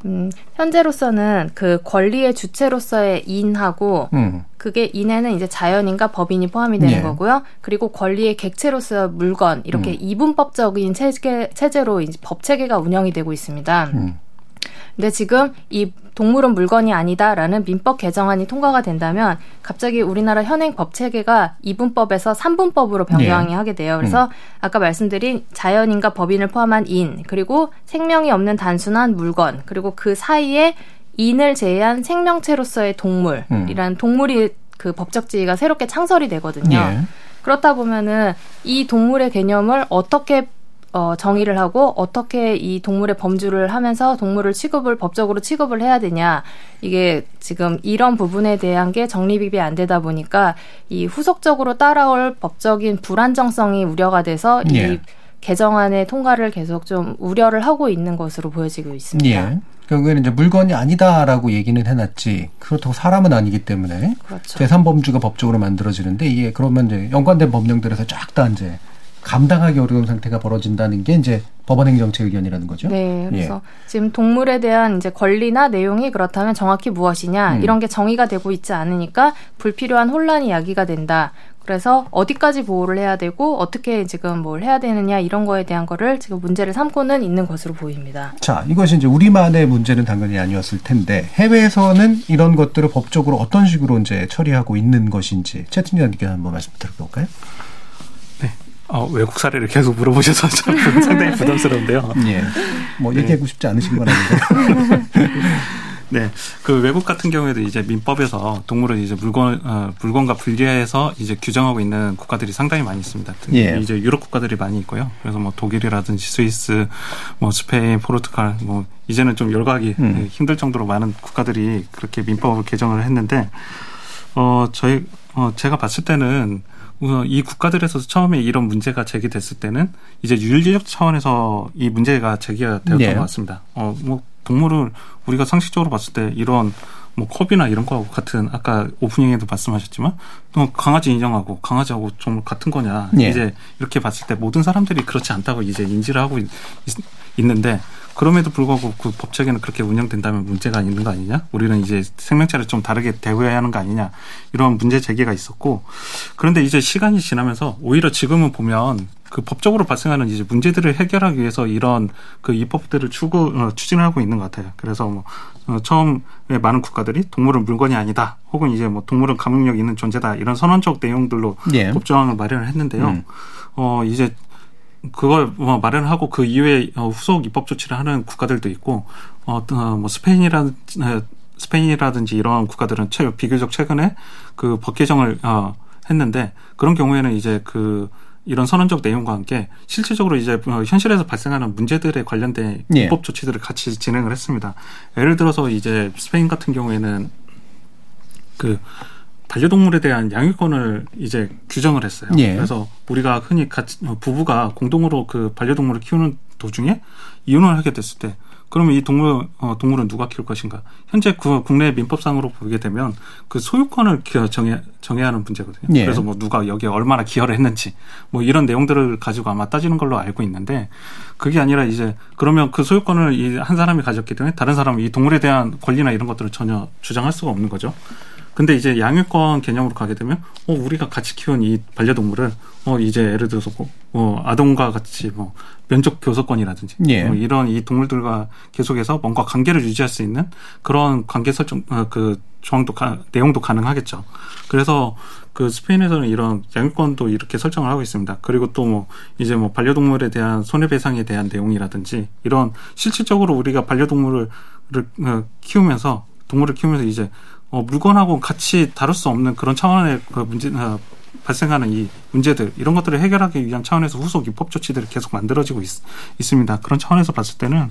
음, 현재로서는 그 권리의 주체로서의 인하고 음. 그게 인에는 이제 자연인과 법인이 포함이 되는 예. 거고요. 그리고 권리의 객체로서 물건 이렇게 음. 이분법적인 체계 체제로 이제 법 체계가 운영이 되고 있습니다. 음. 근데 지금 이 동물은 물건이 아니다라는 민법 개정안이 통과가 된다면 갑자기 우리나라 현행 법 체계가 이분법에서 삼분법으로 변경이 예. 하게 돼요. 그래서 아까 말씀드린 자연인과 법인을 포함한 인 그리고 생명이 없는 단순한 물건 그리고 그 사이에 인을 제외한 생명체로서의 동물이라는 동물이 그 법적 지위가 새롭게 창설이 되거든요. 예. 그렇다 보면은 이 동물의 개념을 어떻게 어, 정의를 하고 어떻게 이 동물의 범주를 하면서 동물을 취급을 법적으로 취급을 해야 되냐 이게 지금 이런 부분에 대한 게 정립이 안 되다 보니까 이 후속적으로 따라올 법적인 불안정성이 우려가 돼서 예. 이 개정안의 통과를 계속 좀 우려를 하고 있는 것으로 보여지고 있습니다. 예. 결국에는 이제 물건이 아니다라고 얘기는 해놨지 그렇다고 사람은 아니기 때문에 그렇죠. 재산 범주가 법적으로 만들어지는데 이게 그러면 이제 연관된 법령들에서 쫙 다 이제 감당하기 어려운 상태가 벌어진다는 게 이제 법원행정처 의견이라는 거죠. 네, 그래서 지금 동물에 대한 이제 권리나 내용이 그렇다면 정확히 무엇이냐 음. 이런 게 정의가 되고 있지 않으니까 불필요한 혼란이 야기가 된다. 그래서 어디까지 보호를 해야 되고 어떻게 지금 뭘 해야 되느냐 이런 거에 대한 거를 지금 문제를 삼고는 있는 것으로 보입니다. 자, 이것이 이제 우리만의 문제는 당연히 아니었을 텐데 해외에서는 이런 것들을 법적으로 어떤 식으로 이제 처리하고 있는 것인지 채팅장님께 한번 말씀 드려볼까요? 어, 외국 사례를 계속 물어보셔서 (laughs) 참 상당히 부담스러운데요. 예. 뭐 얘기하고 싶지 않으신 건 아닌데. (laughs) 네, 그 외국 같은 경우에도 이제 민법에서 동물을 이제 물건 어, 물건과 분리해서 이제 규정하고 있는 국가들이 상당히 많이 있습니다. 예. 이제 유럽 국가들이 많이 있고요. 그래서 뭐 독일이라든지 스위스, 뭐 스페인, 포르투갈, 뭐 이제는 좀 열거하기 음. 힘들 정도로 많은 국가들이 그렇게 민법을 개정을 했는데 어 저희 어 제가 봤을 때는 어, 이 국가들에서 처음에 이런 문제가 제기됐을 때는 이제 윤리적 차원에서 이 문제가 제기가 되었던 네. 것 같습니다. 어, 뭐 동물을 우리가 상식적으로 봤을 때 이런 뭐 컵이나 이런 거하고 같은 아까 오프닝에도 말씀하셨지만 또 강아지 인정하고 강아지하고 좀 같은 거냐 예. 이제 이렇게 봤을 때 모든 사람들이 그렇지 않다고 이제 인지를 하고 있, 는데 그럼에도 불구하고 그 법 체계는 그렇게 운영된다면 문제가 있는 거 아니냐? 우리는 이제 생명체를 좀 다르게 대우해야 하는 거 아니냐? 이런 문제 제기가 있었고 그런데 이제 시간이 지나면서 오히려 지금은 보면 그 법적으로 발생하는 이제 문제들을 해결하기 위해서 이런 그 입법들을 추구 어, 추진하고 있는 것 같아요. 그래서 뭐 어, 처음에 많은 국가들이 동물은 물건이 아니다, 혹은 이제 뭐 동물은 감옥력 있는 존재다 이런 선언적 내용들로 예. 법조항을 마련을 했는데요. 음. 어 이제 그걸 뭐 마련하고 그 이후에 어, 후속 입법 조치를 하는 국가들도 있고 어, 어, 뭐 스페인이라 어, 스페인이라든지 이런 국가들은 최, 비교적 최근에 그 법 개정을 어, 했는데 그런 경우에는 이제 그 이런 선언적 내용과 함께 실질적으로 이제 어, 현실에서 발생하는 문제들에 관련된 예. 입법 조치들을 같이 진행을 했습니다. 예를 들어서 이제 스페인 같은 경우에는 그 반려동물에 대한 양육권을 이제 규정을 했어요. 예. 그래서 우리가 흔히 같이 어, 부부가 공동으로 그 반려동물을 키우는 도중에 이혼을 하게 됐을 때 그러면 이 동물 어, 동물은 누가 키울 것인가? 현재 그 국내 민법상으로 보게 되면 그 소유권을 기- 정해 정해야 하는 문제거든요. 예. 그래서 뭐 누가 여기에 얼마나 기여를 했는지 뭐 이런 내용들을 가지고 아마 따지는 걸로 알고 있는데 그게 아니라 이제 그러면 그 소유권을 이 한 사람이 가졌기 때문에 다른 사람은 이 동물에 대한 권리나 이런 것들을 전혀 주장할 수가 없는 거죠. 근데 이제 양육권 개념으로 가게 되면 어 우리가 같이 키운 이 반려동물을 어 이제 예를 들어서 뭐, 어 아동과 같이 뭐 면적 교섭권이라든지 예. 뭐 이런 이 동물들과 계속해서 뭔가 관계를 유지할 수 있는 그런 관계 설정 어, 그 조항도 가, 내용도 가능하겠죠. 그래서 그 스페인에서는 이런 양육권도 이렇게 설정을 하고 있습니다. 그리고 또 뭐 이제 뭐 반려동물에 대한 손해배상에 대한 내용이라든지 이런 실질적으로 우리가 반려동물을 어, 키우면서 동물을 키우면서 이제 어, 물건하고 같이 다룰 수 없는 그런 차원의 그 문제 어, 발생하는 이 문제들 이런 것들을 해결하기 위한 차원에서 후속 입법 조치들이 계속 만들어지고 있, 있습니다. 그런 차원에서 봤을 때는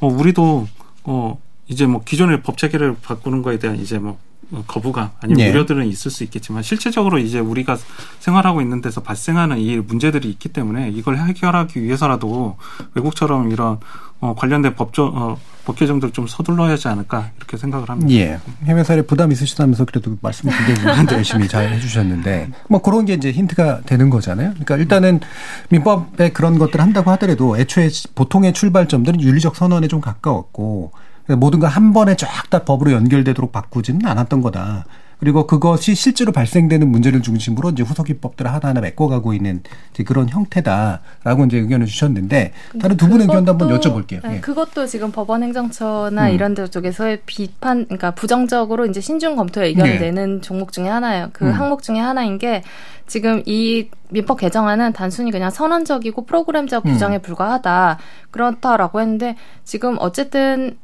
어, 우리도 어, 이제 뭐 기존의 법 체계를 바꾸는 거에 대한 이제 뭐 어, 거부감 아니면 네. 우려들은 있을 수 있겠지만 실질적으로 이제 우리가 생활하고 있는 데서 발생하는 이 문제들이 있기 때문에 이걸 해결하기 위해서라도 외국처럼 이런 어, 관련된 법조 어, 법 개정들 좀 서둘러야 하지 않을까 이렇게 생각을 합니다. 예. 해외 사례 부담 있으시다면서 그래도 말씀 굉장히 열심히 잘 해주셨는데, 뭐 그런 게 이제 힌트가 되는 거잖아요. 그러니까 일단은 민법에 그런 것들 을 한다고 하더라도 애초에 보통의 출발점들은 윤리적 선언에 좀 가까웠고, 모든 걸 한 번에 쫙 다 법으로 연결되도록 바꾸지는 않았던 거다. 그리고 그것이 실제로 발생되는 문제를 중심으로 이제 후속 입법들을 하나하나 메꿔가고 있는 이제 그런 형태다라고 이제 의견을 주셨는데 다른 두 분의 의견도 한번 여쭤볼게요. 네, 예. 그것도 지금 법원 행정처나 음. 이런 데 쪽에서의 비판, 그러니까 부정적으로 이제 신중 검토의 의견을 네. 내는 종목 중에 하나예요. 그 음. 항목 중에 하나인 게 지금 이 민법 개정안은 단순히 그냥 선언적이고 프로그램적 음. 규정에 불과하다. 그렇다라고 했는데 지금 어쨌든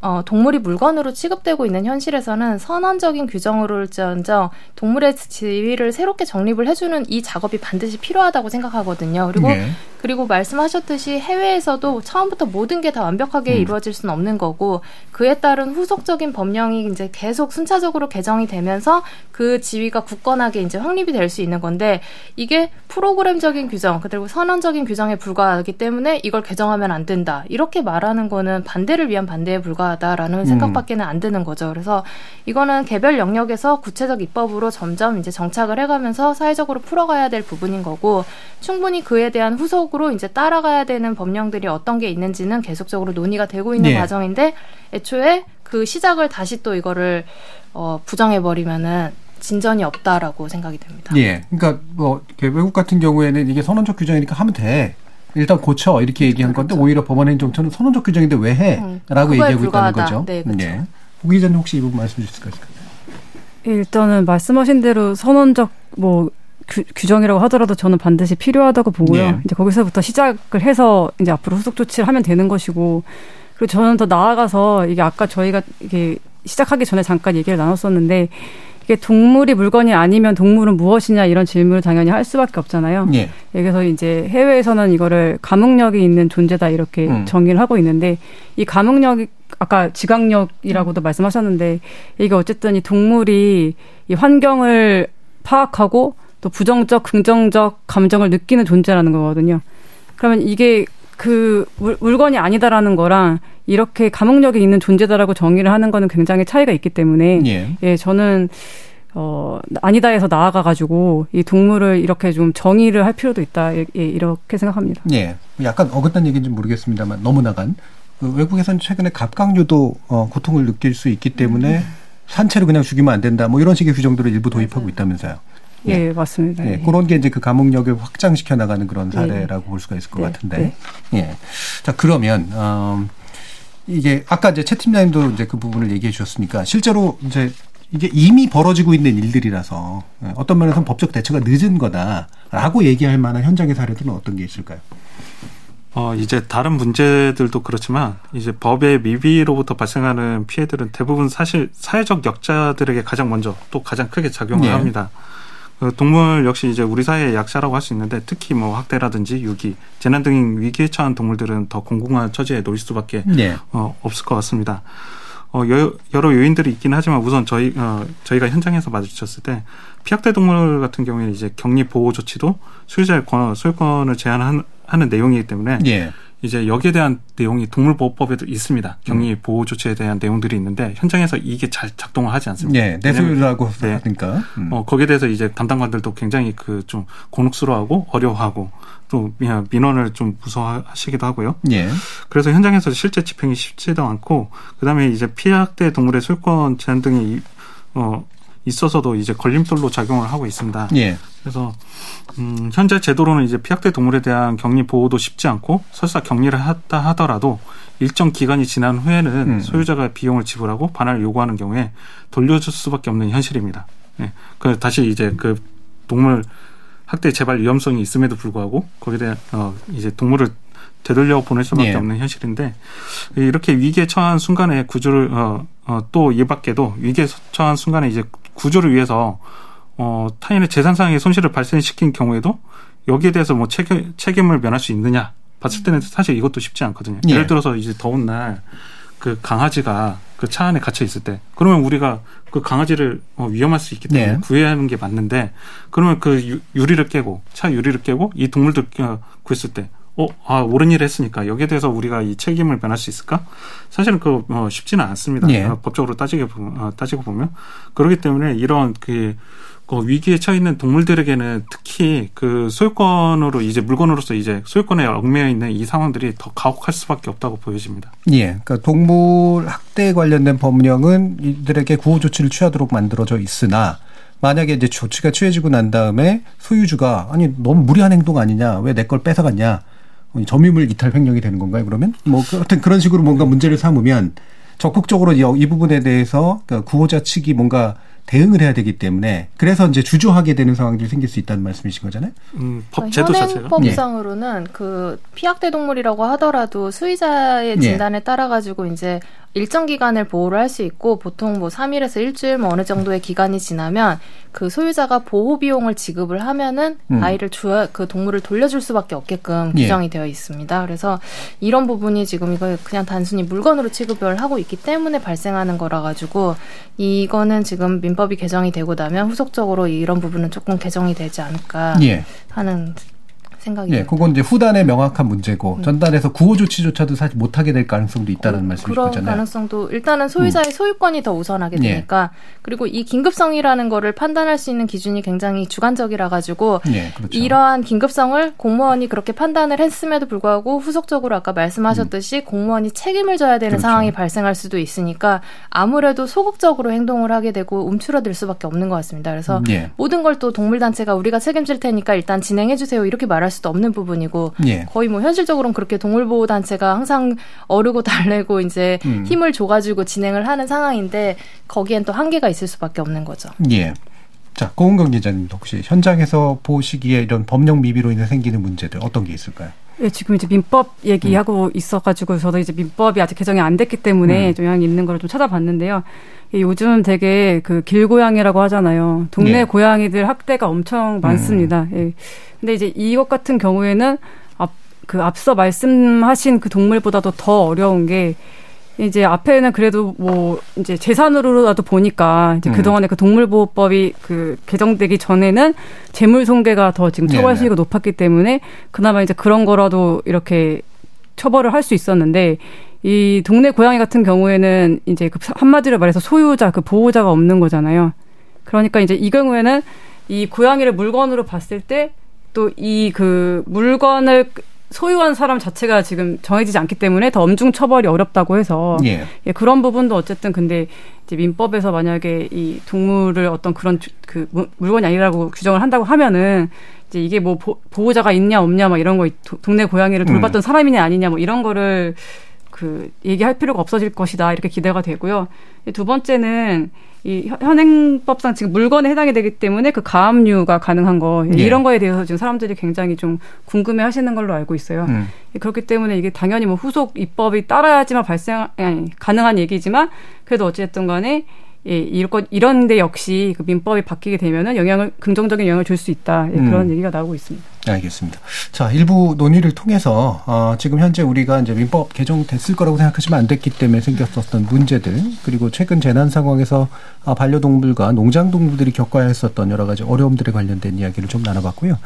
어, 동물이 물건으로 취급되고 있는 현실에서는 선언적인 규정으로일지언정 동물의 지위를 새롭게 정립을 해주는 이 작업이 반드시 필요하다고 생각하거든요. 그리고 예. 그리고 말씀하셨듯이 해외에서도 처음부터 모든 게 다 완벽하게 음. 이루어질 수는 없는 거고 그에 따른 후속적인 법령이 이제 계속 순차적으로 개정이 되면서 그 지위가 굳건하게 이제 확립이 될 수 있는 건데 이게 프로그램적인 규정 그리고 선언적인 규정에 불과하기 때문에 이걸 개정하면 안 된다 이렇게 말하는 거는 반대를 위한 반대에 불과하다라는 생각밖에는 안 드는 거죠. 그래서 이거는 개별 영역에서 구체적 입법으로 점점 이제 정착을 해가면서 사회적으로 풀어가야 될 부분인 거고 충분히 그에 대한 후속 으로 이제 따라가야 되는 법령들이 어떤 게 있는지는 계속적으로 논의가 되고 있는 네. 과정인데 애초에 그 시작을 다시 또 이거를 어, 부정해 버리면은 진전이 없다라고 생각이 됩니다. 예. 그러니까 뭐 외국 같은 경우에는 이게 선언적 규정이니까 하면 돼. 일단 고쳐 이렇게 얘기한 건데 오히려 법원행정처는 선언적 규정인데 왜 해? 음, 라고 얘기하고 있다는 불과하다. 거죠. 네, 그렇죠. 예. 고 기자님 혹시 이 부분 말씀해 주실 수 있을까요? 일단은 말씀하신 대로 선언적 뭐 규, 규정이라고 하더라도 저는 반드시 필요하다고 보고요. 예. 이제 거기서부터 시작을 해서 이제 앞으로 후속 조치를 하면 되는 것이고 그리고 저는 더 나아가서 이게 아까 저희가 이게 시작하기 전에 잠깐 얘기를 나눴었는데 이게 동물이 물건이 아니면 동물은 무엇이냐 이런 질문을 당연히 할 수밖에 없잖아요. 예. 여기서 이제 해외에서는 이거를 감흥력이 있는 존재다 이렇게 음. 정의를 하고 있는데 이 감흥력이 아까 지각력이라고도 말씀하셨는데 이게 어쨌든 이 동물이 이 환경을 파악하고 또 부정적, 긍정적 감정을 느끼는 존재라는 거거든요. 그러면 이게 그 물, 물건이 아니다라는 거랑 이렇게 감흥력이 있는 존재다라고 정의를 하는 거는 굉장히 차이가 있기 때문에 예. 예, 저는 어 아니다에서 나아가 가지고 이 동물을 이렇게 좀 정의를 할 필요도 있다. 예, 예, 이렇게 생각합니다. 예. 약간 어긋난 얘기인지 모르겠습니다만 너무 나간 그 외국에서는 최근에 갑각류도 어, 고통을 느낄 수 있기 때문에 산채로 그냥 죽이면 안 된다. 뭐 이런 식의 규정들을 일부 도입하고 있다면서요. 예, 맞습니다. 예, 예. 그런 게 이제 그 감옥력을 확장시켜 나가는 그런 사례라고 볼 수가 있을 것 네, 같은데. 네. 예. 자, 그러면, 음, 이게 아까 이제 채 팀장님도 이제 그 부분을 얘기해 주셨으니까 실제로 이제 이게 이미 벌어지고 있는 일들이라서 예, 어떤 면에서는 법적 대처가 늦은 거다라고 얘기할 만한 현장의 사례들은 어떤 게 있을까요? 어, 이제 다른 문제들도 그렇지만 이제 법의 미비로부터 발생하는 피해들은 대부분 사실 사회적 약자들에게 가장 먼저 또 가장 크게 작용을 네. 합니다. 그 동물 역시 이제 우리 사회의 약자라고 할 수 있는데 특히 뭐 학대라든지 유기, 재난 등 위기에 처한 동물들은 더 공공한 처지에 놓일 수밖에 네. 어, 없을 것 같습니다. 어, 여, 여러 요인들이 있긴 하지만 우선 저희, 어, 저희가 현장에서 마주쳤을 때 피학대 동물 같은 경우에는 이제 격리 보호 조치도 소유자의 권, 소유권을 제한하는 하는 내용이기 때문에 예. 이제 여기에 대한 내용이 동물보호법에도 있습니다. 격리 보호 조치에 대한 내용들이 있는데 현장에서 이게 잘 작동을 하지 않습니다. 예. 내수라고 네. 하니까. 음. 어, 거기에 대해서 이제 담당관들도 굉장히 그 좀 곤혹스러워하고 어려워하고 또 미- 민원을 좀 무서워하시기도 하고요. 예. 그래서 현장에서 실제 집행이 쉽지도 않고 그다음에 이제 피해학대 동물의 소유권 제한 등이 이- 어 있어서도 이제 걸림돌로 작용을 하고 있습니다. 예. 그래서 음, 현재 제도로는 이제 피학대 동물에 대한 격리 보호도 쉽지 않고 설사 격리를 했다 하더라도 일정 기간이 지난 후에는 음. 소유자가 비용을 지불하고 반환을 요구하는 경우에 돌려줄 수밖에 없는 현실입니다. 예. 그 다시 이제 그 동물 학대 재발 위험성이 있음에도 불구하고 거기에 대한 어 이제 동물을 되돌려 보낼 수밖에 예. 없는 현실인데 이렇게 위기에 처한 순간에 구조를 어또 이 밖에도 위기에 처한 순간에 이제 구조를 위해서 어 타인의 재산상의 손실을 발생시킨 경우에도 여기에 대해서 뭐 책임, 책임을 면할 수 있느냐 봤을 때는 사실 이것도 쉽지 않거든요. 예. 예를 들어서 이제 더운 날 그 강아지가 그차 안에 갇혀 있을 때 그러면 우리가 그 강아지를 어, 위험할 수 있기 때문에 네. 구해야 하는 게 맞는데 그러면 그 유, 유리를 깨고 차 유리를 깨고 이 동물들 어, 구했을 때 어, 아, 옳은 일을 했으니까 여기에 대해서 우리가 이 책임을 면할 수 있을까? 사실은 그, 어, 쉽지는 않습니다. 예. 어, 법적으로 따지게, 보- 어, 따지고 보면. 그렇기 때문에 이런 그, 그 위기에 처해 있는 동물들에게는 특히 그 소유권으로 이제 물건으로서 이제 소유권에 얽매여 있는 이 상황들이 더 가혹할 수밖에 없다고 보여집니다. 예. 그러니까 동물 학대 관련된 법령은 이들에게 구호 조치를 취하도록 만들어져 있으나 만약에 이제 조치가 취해지고 난 다음에 소유주가 아니 너무 무리한 행동 아니냐 왜 내 걸 뺏어갔냐 어, 점유물 이탈 횡령이 되는 건가요 그러면 뭐 하여튼 그런 식으로 뭔가 문제를 삼으면 적극적으로 이, 이 부분에 대해서 그러니까 구호자 측이 뭔가 대응을 해야 되기 때문에 그래서 이제 주저하게 되는 상황들이 생길 수 있다는 말씀이신 거잖아요. 음, 법 제도 자체가. 현행법상으로는 그 피학대 동물이라고 하더라도 수의자의 예. 진단에 따라 가지고 이제 일정 기간을 보호를 할 수 있고 보통 뭐 3일에서 일주일 뭐 어느 정도의 기간이 지나면 그 소유자가 보호 비용을 지급을 하면은 음. 아이를 주그 동물을 돌려줄 수밖에 없게끔 예. 규정이 되어 있습니다. 그래서 이런 부분이 지금 이거 그냥 단순히 물건으로 취급을 하고 있기 때문에 발생하는 거라 가지고 이거는 지금 민법이 개정이 되고 나면 후속적으로 이런 부분은 조금 개정이 되지 않을까 예. 하는 생각이 예. 그건 이제 후단의 명확한 문제고 전단에서 구호 조치조차도 사실 못하게 될 가능성도 있다는 말씀이신 음, 그런 거잖아요. 음. 가능성도 일단은 소유자의 소유권이 더 우선하게 예. 되니까 그리고 이 긴급성이라는 거를 판단할 수 있는 기준이 굉장히 주관적이라 가지고 예, 그렇죠. 이러한 긴급성을 공무원이 그렇게 판단을 했음에도 불구하고 후속적으로 아까 말씀하셨듯이 공무원이 책임을 져야 되는 음. 그렇죠. 상황이 발생할 수도 있으니까 아무래도 소극적으로 행동을 하게 되고 움츠러들 수밖에 없는 것 같습니다. 그래서 예. 모든 걸 또 동물단체가 우리가 책임질 테니까 일단 진행해 주세요 이렇게 말할 수도 없는 부분이고 예. 거의 뭐 현실적으로는 그렇게 동물보호 단체가 항상 어르고 달래고 이제 음. 힘을 줘가지고 진행을 하는 상황인데 거기엔 또 한계가 있을 수밖에 없는 거죠. 예. 자, 고은경 기자님도 혹시 현장에서 보시기에 이런 법령 미비로 인해 생기는 문제들 어떤 게 있을까요? 예, 지금 이제 민법 얘기하고 있어가지고 저도 이제 민법이 아직 개정이 안 됐기 때문에 음. 좀 영향이 있는 걸 좀 찾아봤는데요. 예, 요즘 되게 그 길고양이라고 하잖아요. 동네 예. 고양이들 학대가 엄청 많습니다. 예. 근데 이제 이것 같은 경우에는 앞, 그 앞서 말씀하신 그 동물보다도 더 어려운 게 이제 앞에는 그래도 뭐 이제 재산으로라도 보니까 이제 음. 그동안에 그 동물보호법이 그 개정되기 전에는 재물 손괴가 더 지금 처벌. 수위가 높았기 때문에 그나마 이제 그런 거라도 이렇게 처벌을 할 수 있었는데 이 동네 고양이 같은 경우에는 이제 그 한마디로 말해서 소유자 그 보호자가 없는 거잖아요. 그러니까 이제 이 경우에는 이 고양이를 물건으로 봤을 때 또 이 그 물건을 소유한 사람 자체가 지금 정해지지 않기 때문에 더 엄중 처벌이 어렵다고 해서 예. 예, 그런 부분도 어쨌든 근데 이제 민법에서 만약에 이 동물을 어떤 그런 주- 그 무- 물건이 아니라고 규정을 한다고 하면은 이제 이게 뭐 보, 보호자가 있냐 없냐 막 이런 거 도- 동네 고양이를 돌봤던 사람이냐 아니냐 뭐 이런 거를 그 얘기할 필요가 없어질 것이다 이렇게 기대가 되고요. 두 번째는 이 현- 현행법상 지금 물건에 해당이 되기 때문에 그 가압류가 가능한 거 예. 이런 거에 대해서 지금 사람들이 굉장히 좀 궁금해 하시는 걸로 알고 있어요. 음. 그렇기 때문에 이게 당연히 뭐 후속 입법이 따라야지만 발생 아니, 가능한 얘기지만 그래도 어쨌든 간에 예, 이런 이런 데 역시 그 민법이 바뀌게 되면은 영향을 긍정적인 영향을 줄 수 있다 예, 그런 음. 얘기가 나오고 있습니다. 알겠습니다. 자, 일부 논의를 통해서 어, 지금 현재 우리가 이제 민법 개정됐을 거라고 생각하시면 안 됐기 때문에 생겼었던 문제들 그리고 최근 재난 상황에서 아, 반려동물과 농장동물들이 겪어야 했었던 여러 가지 어려움들에 관련된 이야기를 좀 나눠봤고요.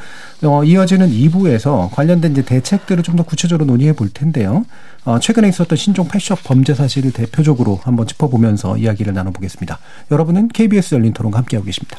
어, 이어지는 2부에서 관련된 이제 대책들을 좀 더 구체적으로 논의해 볼 텐데요. 어, 최근에 있었던 신종 패션 범죄 사실을 대표적으로 한번 짚어보면서 이야기를 나눠보겠습니다. 여러분은 KBS 열린 토론과 함께하고 계십니다.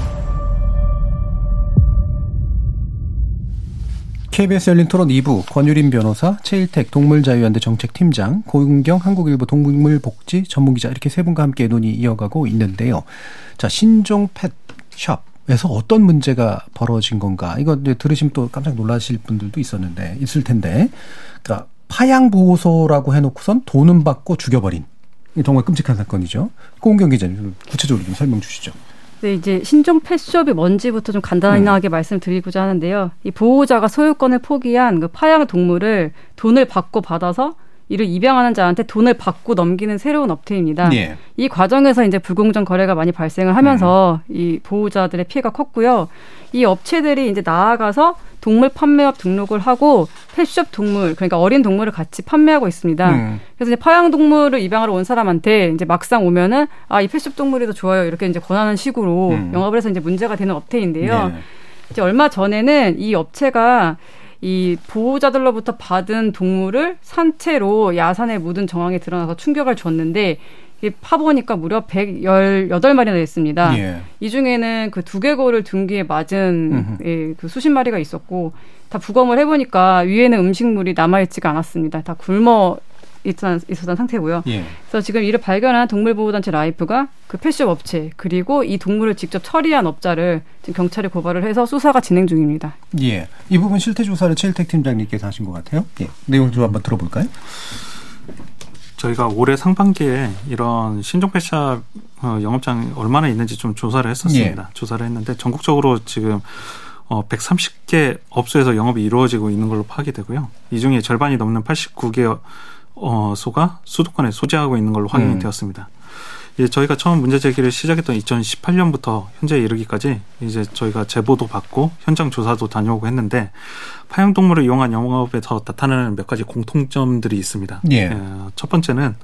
KBS 열린 토론 2부 권유림 변호사, 최일택 동물자유연대 정책팀장, 고윤경 한국일보 동물복지 전문기자 이렇게 세 분과 함께 논의 이어가고 있는데요. 자 신종 펫샵 에서 어떤 문제가 벌어진 건가? 이거 이제 들으시면 또 깜짝 놀라실 분들도 있었는데 있을 텐데, 그러니까 파양 보호소라고 해놓고선 돈은 받고 죽여버린 정말 끔찍한 사건이죠. 고은경 기자님 좀 구체적으로 좀 설명 주시죠. 네, 이제 신종 펫숍이 뭔지부터 좀 간단하게 말씀드리고자 하는데요. 이 보호자가 소유권을 포기한 그 파양 동물을 돈을 받고 받아서 이를 입양하는 자한테 돈을 받고 넘기는 새로운 업체입니다. 예. 이 과정에서 이제 불공정 거래가 많이 발생을 하면서 이 보호자들의 피해가 컸고요. 이 업체들이 이제 나아가서 동물 판매업 등록을 하고 펫숍 동물 그러니까 어린 동물을 같이 판매하고 있습니다. 음. 그래서 이제 파양 동물을 입양하러 온 사람한테 이제 막상 오면은 아 이 펫숍 동물이 더 좋아요 이렇게 이제 권하는 식으로 음. 영업을 해서 이제 문제가 되는 업체인데요. 네. 이제 얼마 전에는 이 업체가 이 보호자들로부터 받은 동물을 산채로 야산에 묻은 정황이 드러나서 충격을 줬는데 이게 파보니까 무려 118마리나 됐습니다. 예. 이 중에는 그 두개골을 등 뒤에 맞은. 예, 그 수십 마리가 있었고 다 부검을 해보니까 위에는 음식물이 남아있지가 않았습니다. 다 굶어 있었던, 있었던 상태고요. 예. 그래서 지금 이를 발견한 동물보호단체 라이프가 그 펫숍 업체 그리고 이 동물을 직접 처리한 업자를 지금 경찰에 고발을 해서 수사가 진행 중입니다. 예. 이 부분 실태 조사를 최일택 팀장님께서 하신 것 같아요. 예. 내용 좀 한번 들어볼까요? 저희가 올해 상반기에 이런 신종 펫샵 어, 영업장이 얼마나 있는지 좀 조사를 했었습니다. 조사를 했는데 전국적으로 지금 어, 130개 업소에서 영업이 이루어지고 있는 걸로 파악이 되고요. 이 중에 절반이 넘는 89개 어, 소가 수도권에 소재하고 있는 걸로 확인이 음. 되었습니다. 이제 저희가 처음 문제 제기를 시작했던 2018년부터 현재 이르기까지 이제 저희가 제보도 받고 현장 조사도 다녀오고 했는데 파양동물을 이용한 영업에서 나타나는 몇 가지 공통점들이 있습니다. 예. 어, 첫 번째는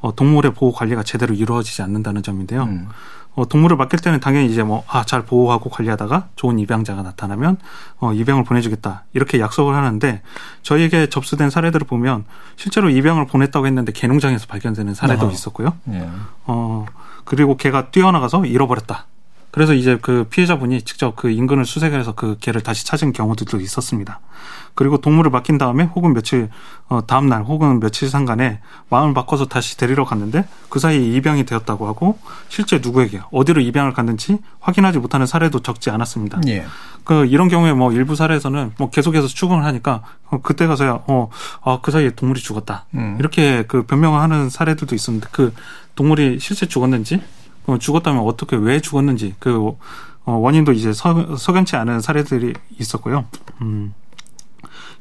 어, 동물의 보호 관리가 제대로 이루어지지 않는다는 점인데요. 음. 어, 동물을 맡길 때는 당연히 이제 뭐, 아, 잘 보호하고 관리하다가 좋은 입양자가 나타나면, 어, 입양을 보내주겠다. 이렇게 약속을 하는데, 저희에게 접수된 사례들을 보면, 실제로 입양을 보냈다고 했는데, 개농장에서 발견되는 사례도 아하. 있었고요. 예. 어, 그리고 개가 뛰어나가서 잃어버렸다. 그래서 이제 그 피해자분이 직접 그 인근을 수색해서 그 개를 다시 찾은 경우들도 있었습니다. 그리고 동물을 맡긴 다음에 혹은 며칠 어 다음 날 혹은 며칠 상간에 마음을 바꿔서 다시 데리러 갔는데 그 사이에 입양이 되었다고 하고 실제 누구에게 어디로 입양을 갔는지 확인하지 못하는 사례도 적지 않았습니다. 예. 그 이런 경우에 뭐 일부 사례에서는 뭐 계속해서 추궁을 하니까 어 그때 가서야 어아그 사이에 동물이 죽었다 음. 이렇게 그 변명을 하는 사례들도 있었는데 그 동물이 실제 죽었는지 어, 죽었다면 어떻게 왜 죽었는지 그 어, 원인도 이제 서, 석연치 않은 사례들이 있었고요. 음.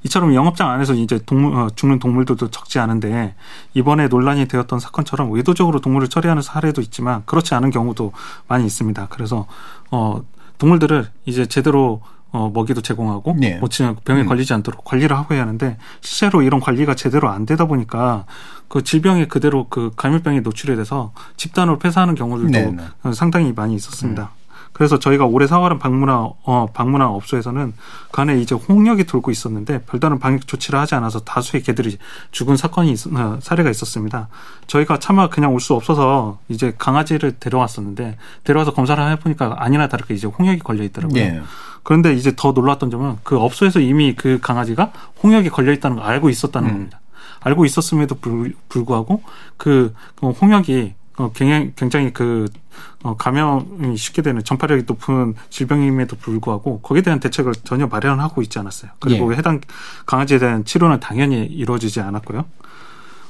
이처럼 영업장 안에서 이제 동물 어, 죽는 동물들도 적지 않은데 이번에 논란이 되었던 사건처럼 의도적으로 동물을 처리하는 사례도 있지만 그렇지 않은 경우도 많이 있습니다. 그래서 어 동물들을 이제 제대로 어 먹이도 제공하고 네. 뭐 지- 병에 음. 걸리지 않도록 관리를 하고 해야 하는데 실제로 이런 관리가 제대로 안 되다 보니까 그 질병에 그대로 그 감염병에 노출이 돼서 집단으로 폐사하는 경우들도 네, 네. 어, 상당히 많이 있었습니다. 그래서 저희가 올해 4월은 방문한 어, 방문한 업소에서는 그 안에 이제 홍역이 돌고 있었는데 별다른 방역 조치를 하지 않아서 다수의 개들이 죽은 사건이 있, 어, 사례가 있었습니다. 저희가 차마 그냥 올 수 없어서 이제 강아지를 데려왔었는데 데려와서 검사를 해보니까 아니나 다르게 이제 홍역이 걸려 있더라고요. 예. 그런데 이제 더 놀랐던 점은 그 업소에서 이미 그 강아지가 홍역이 걸려 있다는 걸 알고 있었다는 음. 겁니다. 알고 있었음에도 불, 불구하고 그 어, 홍역이 어, 굉장히, 굉장히 그 어, 감염이 쉽게 되는 전파력이 높은 질병임에도 불구하고 거기에 대한 대책을 전혀 마련하고 있지 않았어요. 그리고 예. 해당 강아지에 대한 치료는 당연히 이루어지지 않았고요.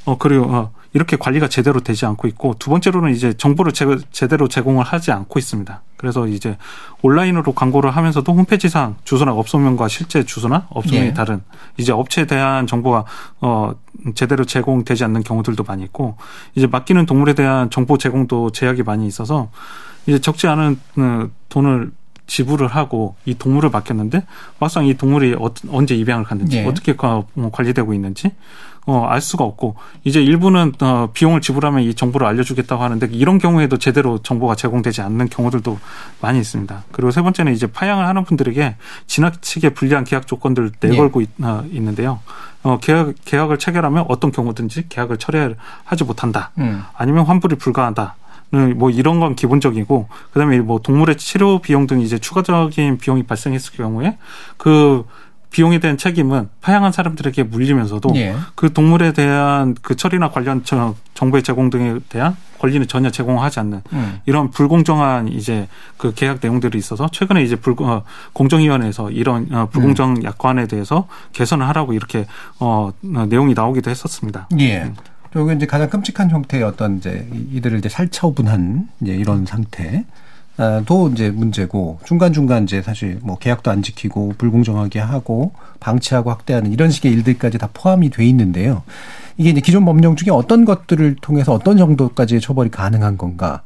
어, 그리고, 어, 이렇게 관리가 제대로 되지 않고 있고, 두 번째로는 이제 정보를 제, 제대로 제공을 하지 않고 있습니다. 그래서 이제 온라인으로 광고를 하면서도 홈페이지상 주소나 업소명과 실제 주소나 업소명이 예. 다른 이제 업체에 대한 정보가 어 제대로 제공되지 않는 경우들도 많이 있고 이제 맡기는 동물에 대한 정보 제공도 제약이 많이 있어서 이제 적지 않은 어, 돈을 지불을 하고 이 동물을 맡겼는데 막상 이 동물이 어, 언제 입양을 갔는지 예. 어떻게 가- 어, 관리되고 있는지 어, 알 수가 없고 이제 일부는 어, 비용을 지불하면 이 정보를 알려주겠다고 하는데 이런 경우에도 제대로 정보가 제공되지 않는 경우들도 많이 있습니다. 그리고 세 번째는 이제 파양을 하는 분들에게 지나치게 불리한 계약 조건들을 내걸고 있, 어, 있는데요. 어, 계약, 계약을 체결하면 어떤 경우든지 계약을 철회하지 못한다. 음. 아니면 환불이 불가하다. 뭐 이런 건 기본적이고 그다음에 뭐 동물의 치료 비용 등 이제 추가적인 비용이 발생했을 경우에 그 비용에 대한 책임은 파양한 사람들에게 물리면서도 예. 그 동물에 대한 그 처리나 관련 저- 정보의 제공 등에 대한 권리는 전혀 제공하지 않는 음. 이런 불공정한 이제 그 계약 내용들이 있어서 최근에 이제 불 어, 공정위원회에서 이런 어, 불공정 음. 약관에 대해서 개선을 하라고 이렇게 어, 어, 내용이 나오기도 했었습니다. 예. 그리고 이제 가장 끔찍한 형태의 어떤 이제 이- 이들을 이제 살처분한 이제 이런 상태. 아, 도 이제 문제고 중간중간 이제 사실 뭐 계약도 안 지키고 불공정하게 하고 방치하고 확대하는 이런 식의 일들까지 다 포함이 돼 있는데요. 이게 이제 기존 법령 중에 어떤 것들을 통해서 어떤 정도까지의 처벌이 가능한 건가?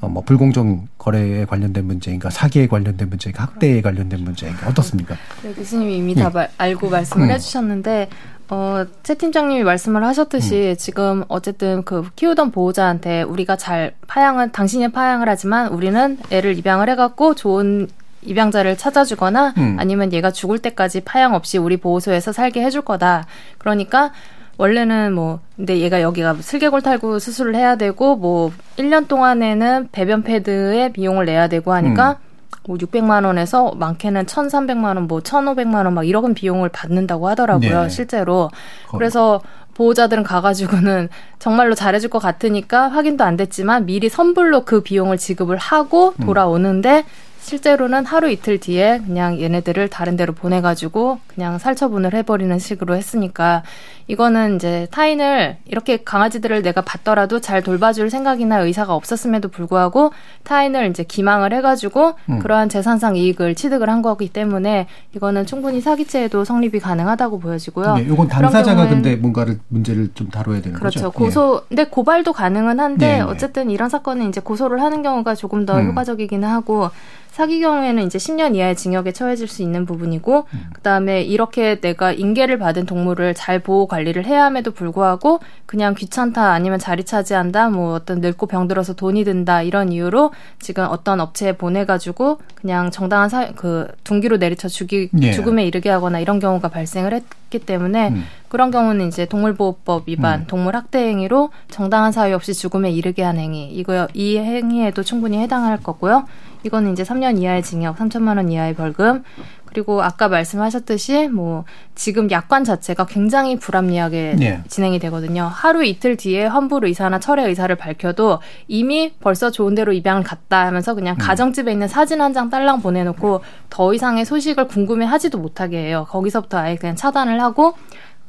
어, 뭐 불공정 거래에 관련된 문제인가, 사기에 관련된 문제인가, 학대에 관련된 문제인가 어떻습니까? 네, 교수님이 이미 다 말- 알고 말씀을 음. 해주셨는데, 어, 최 팀장님이 말씀을 하셨듯이 지금 어쨌든 그 키우던 보호자한테 우리가 잘 파양은, 당신이 파양을 하지만 우리는 애를 입양을 해갖고 좋은 입양자를 찾아주거나 음. 아니면 얘가 죽을 때까지 파양 없이 우리 보호소에서 살게 해줄 거다. 그러니까 원래는 뭐 근데 얘가 여기가 슬개골 탈구 수술을 해야 되고 뭐 1년 동안에는 배변 패드에 비용을 내야 되고 하니까 뭐 600만 원에서 많게는 1,300만 원, 뭐 1,500만 원 막 이런 비용을 받는다고 하더라고요. 네. 실제로. 거의. 그래서 보호자들은 가가지고는 정말로 잘해줄 것 같으니까 확인도 안 됐지만 미리 선불로 그 비용을 지급을 하고 음. 돌아오는데 실제로는 하루 이틀 뒤에 그냥 얘네들을 다른 데로 보내가지고 그냥 살처분을 해버리는 식으로 했으니까 이거는 이제 타인을 이렇게 강아지들을 내가 봤더라도 잘 돌봐줄 생각이나 의사가 없었음에도 불구하고 타인을 이제 기망을 해가지고 음. 그러한 재산상 이익을 취득을 한 거기 때문에 이거는 충분히 사기죄에도 성립이 가능하다고 보여지고요. 예, 이건 당사자가 근데 뭔가를 문제를 좀 다뤄야 되는 그렇죠. 거죠. 고소, 근데 고발도 가능은 한데 네, 네. 어쨌든 이런 사건은 이제 고소를 하는 경우가 조금 더 음. 효과적이기는 하고 사기 경우에는 이제 10년 이하의 징역에 처해질 수 있는 부분이고 음. 그다음에 이렇게 내가 인계를 받은 동물을 잘 보호 관리를 해야 함에도 불구하고 그냥 귀찮다 아니면 자리 차지한다 뭐 어떤 늙고 병들어서 돈이 든다 이런 이유로 지금 어떤 업체에 보내 가지고 그냥 정당한 사, 그 둥기로 내리쳐 죽이 예. 죽음에 이르게 하거나 이런 경우가 발생을 했기 때문에 음. 그런 경우는 이제 동물보호법 위반, 음. 동물 학대 행위로 정당한 사유 없이 죽음에 이르게 한 행위. 이거 이 행위에도 충분히 해당할 거고요. 이거는 이제 3년 이하의 징역, 3천만 원 이하의 벌금. 그리고 아까 말씀하셨듯이 뭐 지금 약관 자체가 굉장히 불합리하게 예. 진행이 되거든요. 하루 이틀 뒤에 환불 의사나 철회 의사를 밝혀도 이미 벌써 좋은 대로 입양을 갔다 하면서 그냥 가정집에 있는 사진 한 장 딸랑 보내놓고 더 이상의 소식을 궁금해하지도 못하게 해요. 거기서부터 아예 그냥 차단을 하고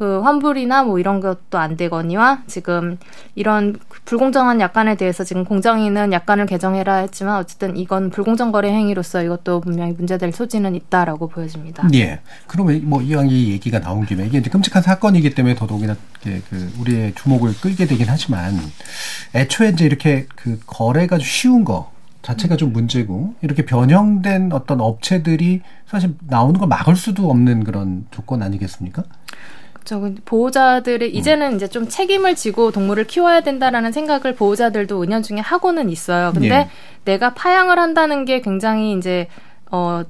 그 환불이나 뭐 이런 것도 안 되거니와 지금 이런 불공정한 약관에 대해서 지금 공정위는 약관을 개정해라 했지만 어쨌든 이건 불공정 거래 행위로서 이것도 분명히 문제될 소지는 있다라고 보여집니다. 예. 그러면 뭐 이왕 이 얘기가 나온 김에 이게 이제 끔찍한 사건이기 때문에 더더욱이나 그 우리의 주목을 끌게 되긴 하지만 애초에 이제 이렇게 그 거래가 좀 쉬운 거 자체가 좀 문제고 이렇게 변형된 어떤 업체들이 사실 나오는 걸 막을 수도 없는 그런 조건 아니겠습니까? 저 보호자들이 이제는 이제 좀 책임을 지고 동물을 키워야 된다라는 생각을 보호자들도 은연중에 하고는 있어요. 근데 예. 내가 파양을 한다는 게 굉장히 이제 어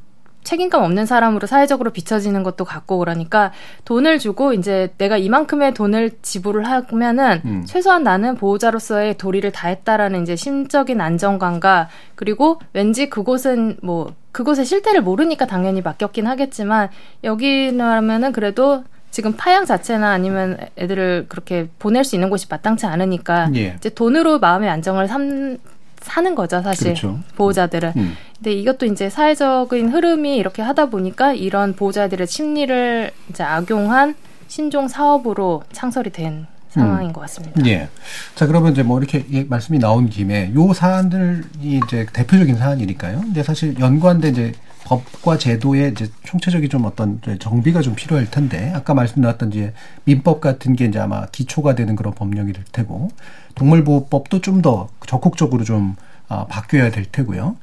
책임감 없는 사람으로 사회적으로 비춰지는 것도 같고 그러니까 돈을 주고 이제 내가 이만큼의 돈을 지불을 하면은 음. 최소한 나는 보호자로서의 도리를 다했다라는 이제 심적인 안정감과 그리고 왠지 그곳은 뭐 그곳의 실태를 모르니까 당연히 맡겼긴 하겠지만 여기라면은 그래도 지금 파양 자체나 아니면 애들을 그렇게 보낼 수 있는 곳이 마땅치 않으니까 예. 이제 돈으로 마음의 안정을 삼, 사는 거죠 사실 그렇죠. 보호자들은. 음. 근데 이것도 이제 사회적인 흐름이 이렇게 하다 보니까 이런 보호자들의 심리를 이제 악용한 신종 사업으로 창설이 된 상황인 것 같습니다. 예. 자, 그러면 이제 뭐 이렇게 예, 말씀이 나온 김에 요 사안들이 이제 대표적인 사안이니까요. 근데 사실 연관된 이제 법과 제도의 이제 총체적인 좀 어떤 정비가 좀 필요할 텐데 아까 말씀 나왔던 이제 민법 같은 게 이제 아마 기초가 되는 그런 법령이 될 테고 동물보호법도 좀 더 적극적으로 좀 아, 바뀌어야 될 테고요.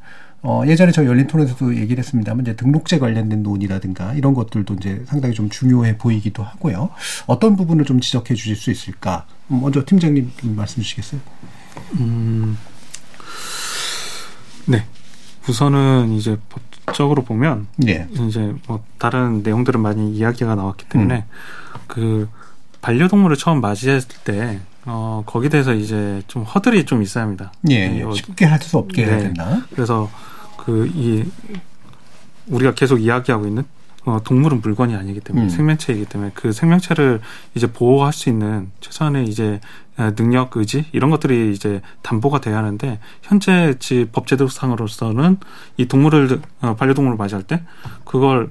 어, 예전에 저 열린 토론에서도 얘기를 했습니다만, 이제 등록제 관련된 논의라든가 이런 것들도 이제 상당히 좀 중요해 보이기도 하고요. 어떤 부분을 좀 지적해 주실 수 있을까? 음, 먼저 팀장님 좀 말씀 주시겠어요? 음, 네. 우선은 이제 법적으로 보면 예. 이제 뭐 다른 내용들은 많이 이야기가 나왔기 때문에 음. 그 반려동물을 처음 맞이했을 때 어, 거기에 대해서 이제 좀 허들이 좀 있어야 합니다. 예, 예. 어, 쉽게 할 수 없게 해야 네. 된다. 그래서 그 이 우리가 계속 이야기하고 있는 어, 동물은 물건이 아니기 때문에 음. 생명체이기 때문에 그 생명체를 이제 보호할 수 있는 최소한의 이제 어, 능력, 의지 이런 것들이 이제 담보가 돼야 하는데 현재 지 법제도상으로서는 이 동물을 어, 반려동물을 맞이할 때 그걸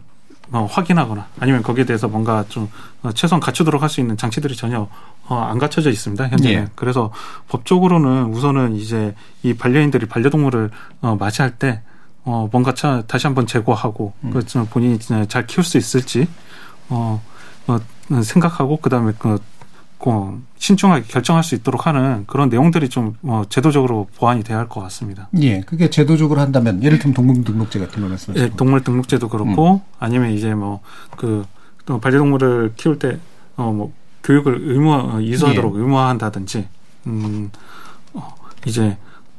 어, 확인하거나 아니면 거기에 대해서 뭔가 좀 어, 최소한 갖추도록 할 수 있는 장치들이 전혀 어, 안 갖춰져 있습니다. 현재는. 예. 그래서 법적으로는 우선은 이제 이 반려인들이 반려동물을 어, 맞이할 때 어, 뭔가 차, 다시 한번 재고하고 음. 그좀 본인이 잘 키울 수 있을지 어, 어 생각하고 그 다음에 그 어, 신중하게 결정할 수 있도록 하는 그런 내용들이 좀 어, 제도적으로 보완이 돼야 할 것 같습니다. 예, 그게 제도적으로 한다면 예를 들면 동물등록제 같은 거 말씀하시는 예, 동물 등록제도 그렇고 아니면 이제 뭐그 반려동물을 키울 때 어 뭐 교육을 의무 어, 이수하도록 예. 의무화한다든지 음 어, 이제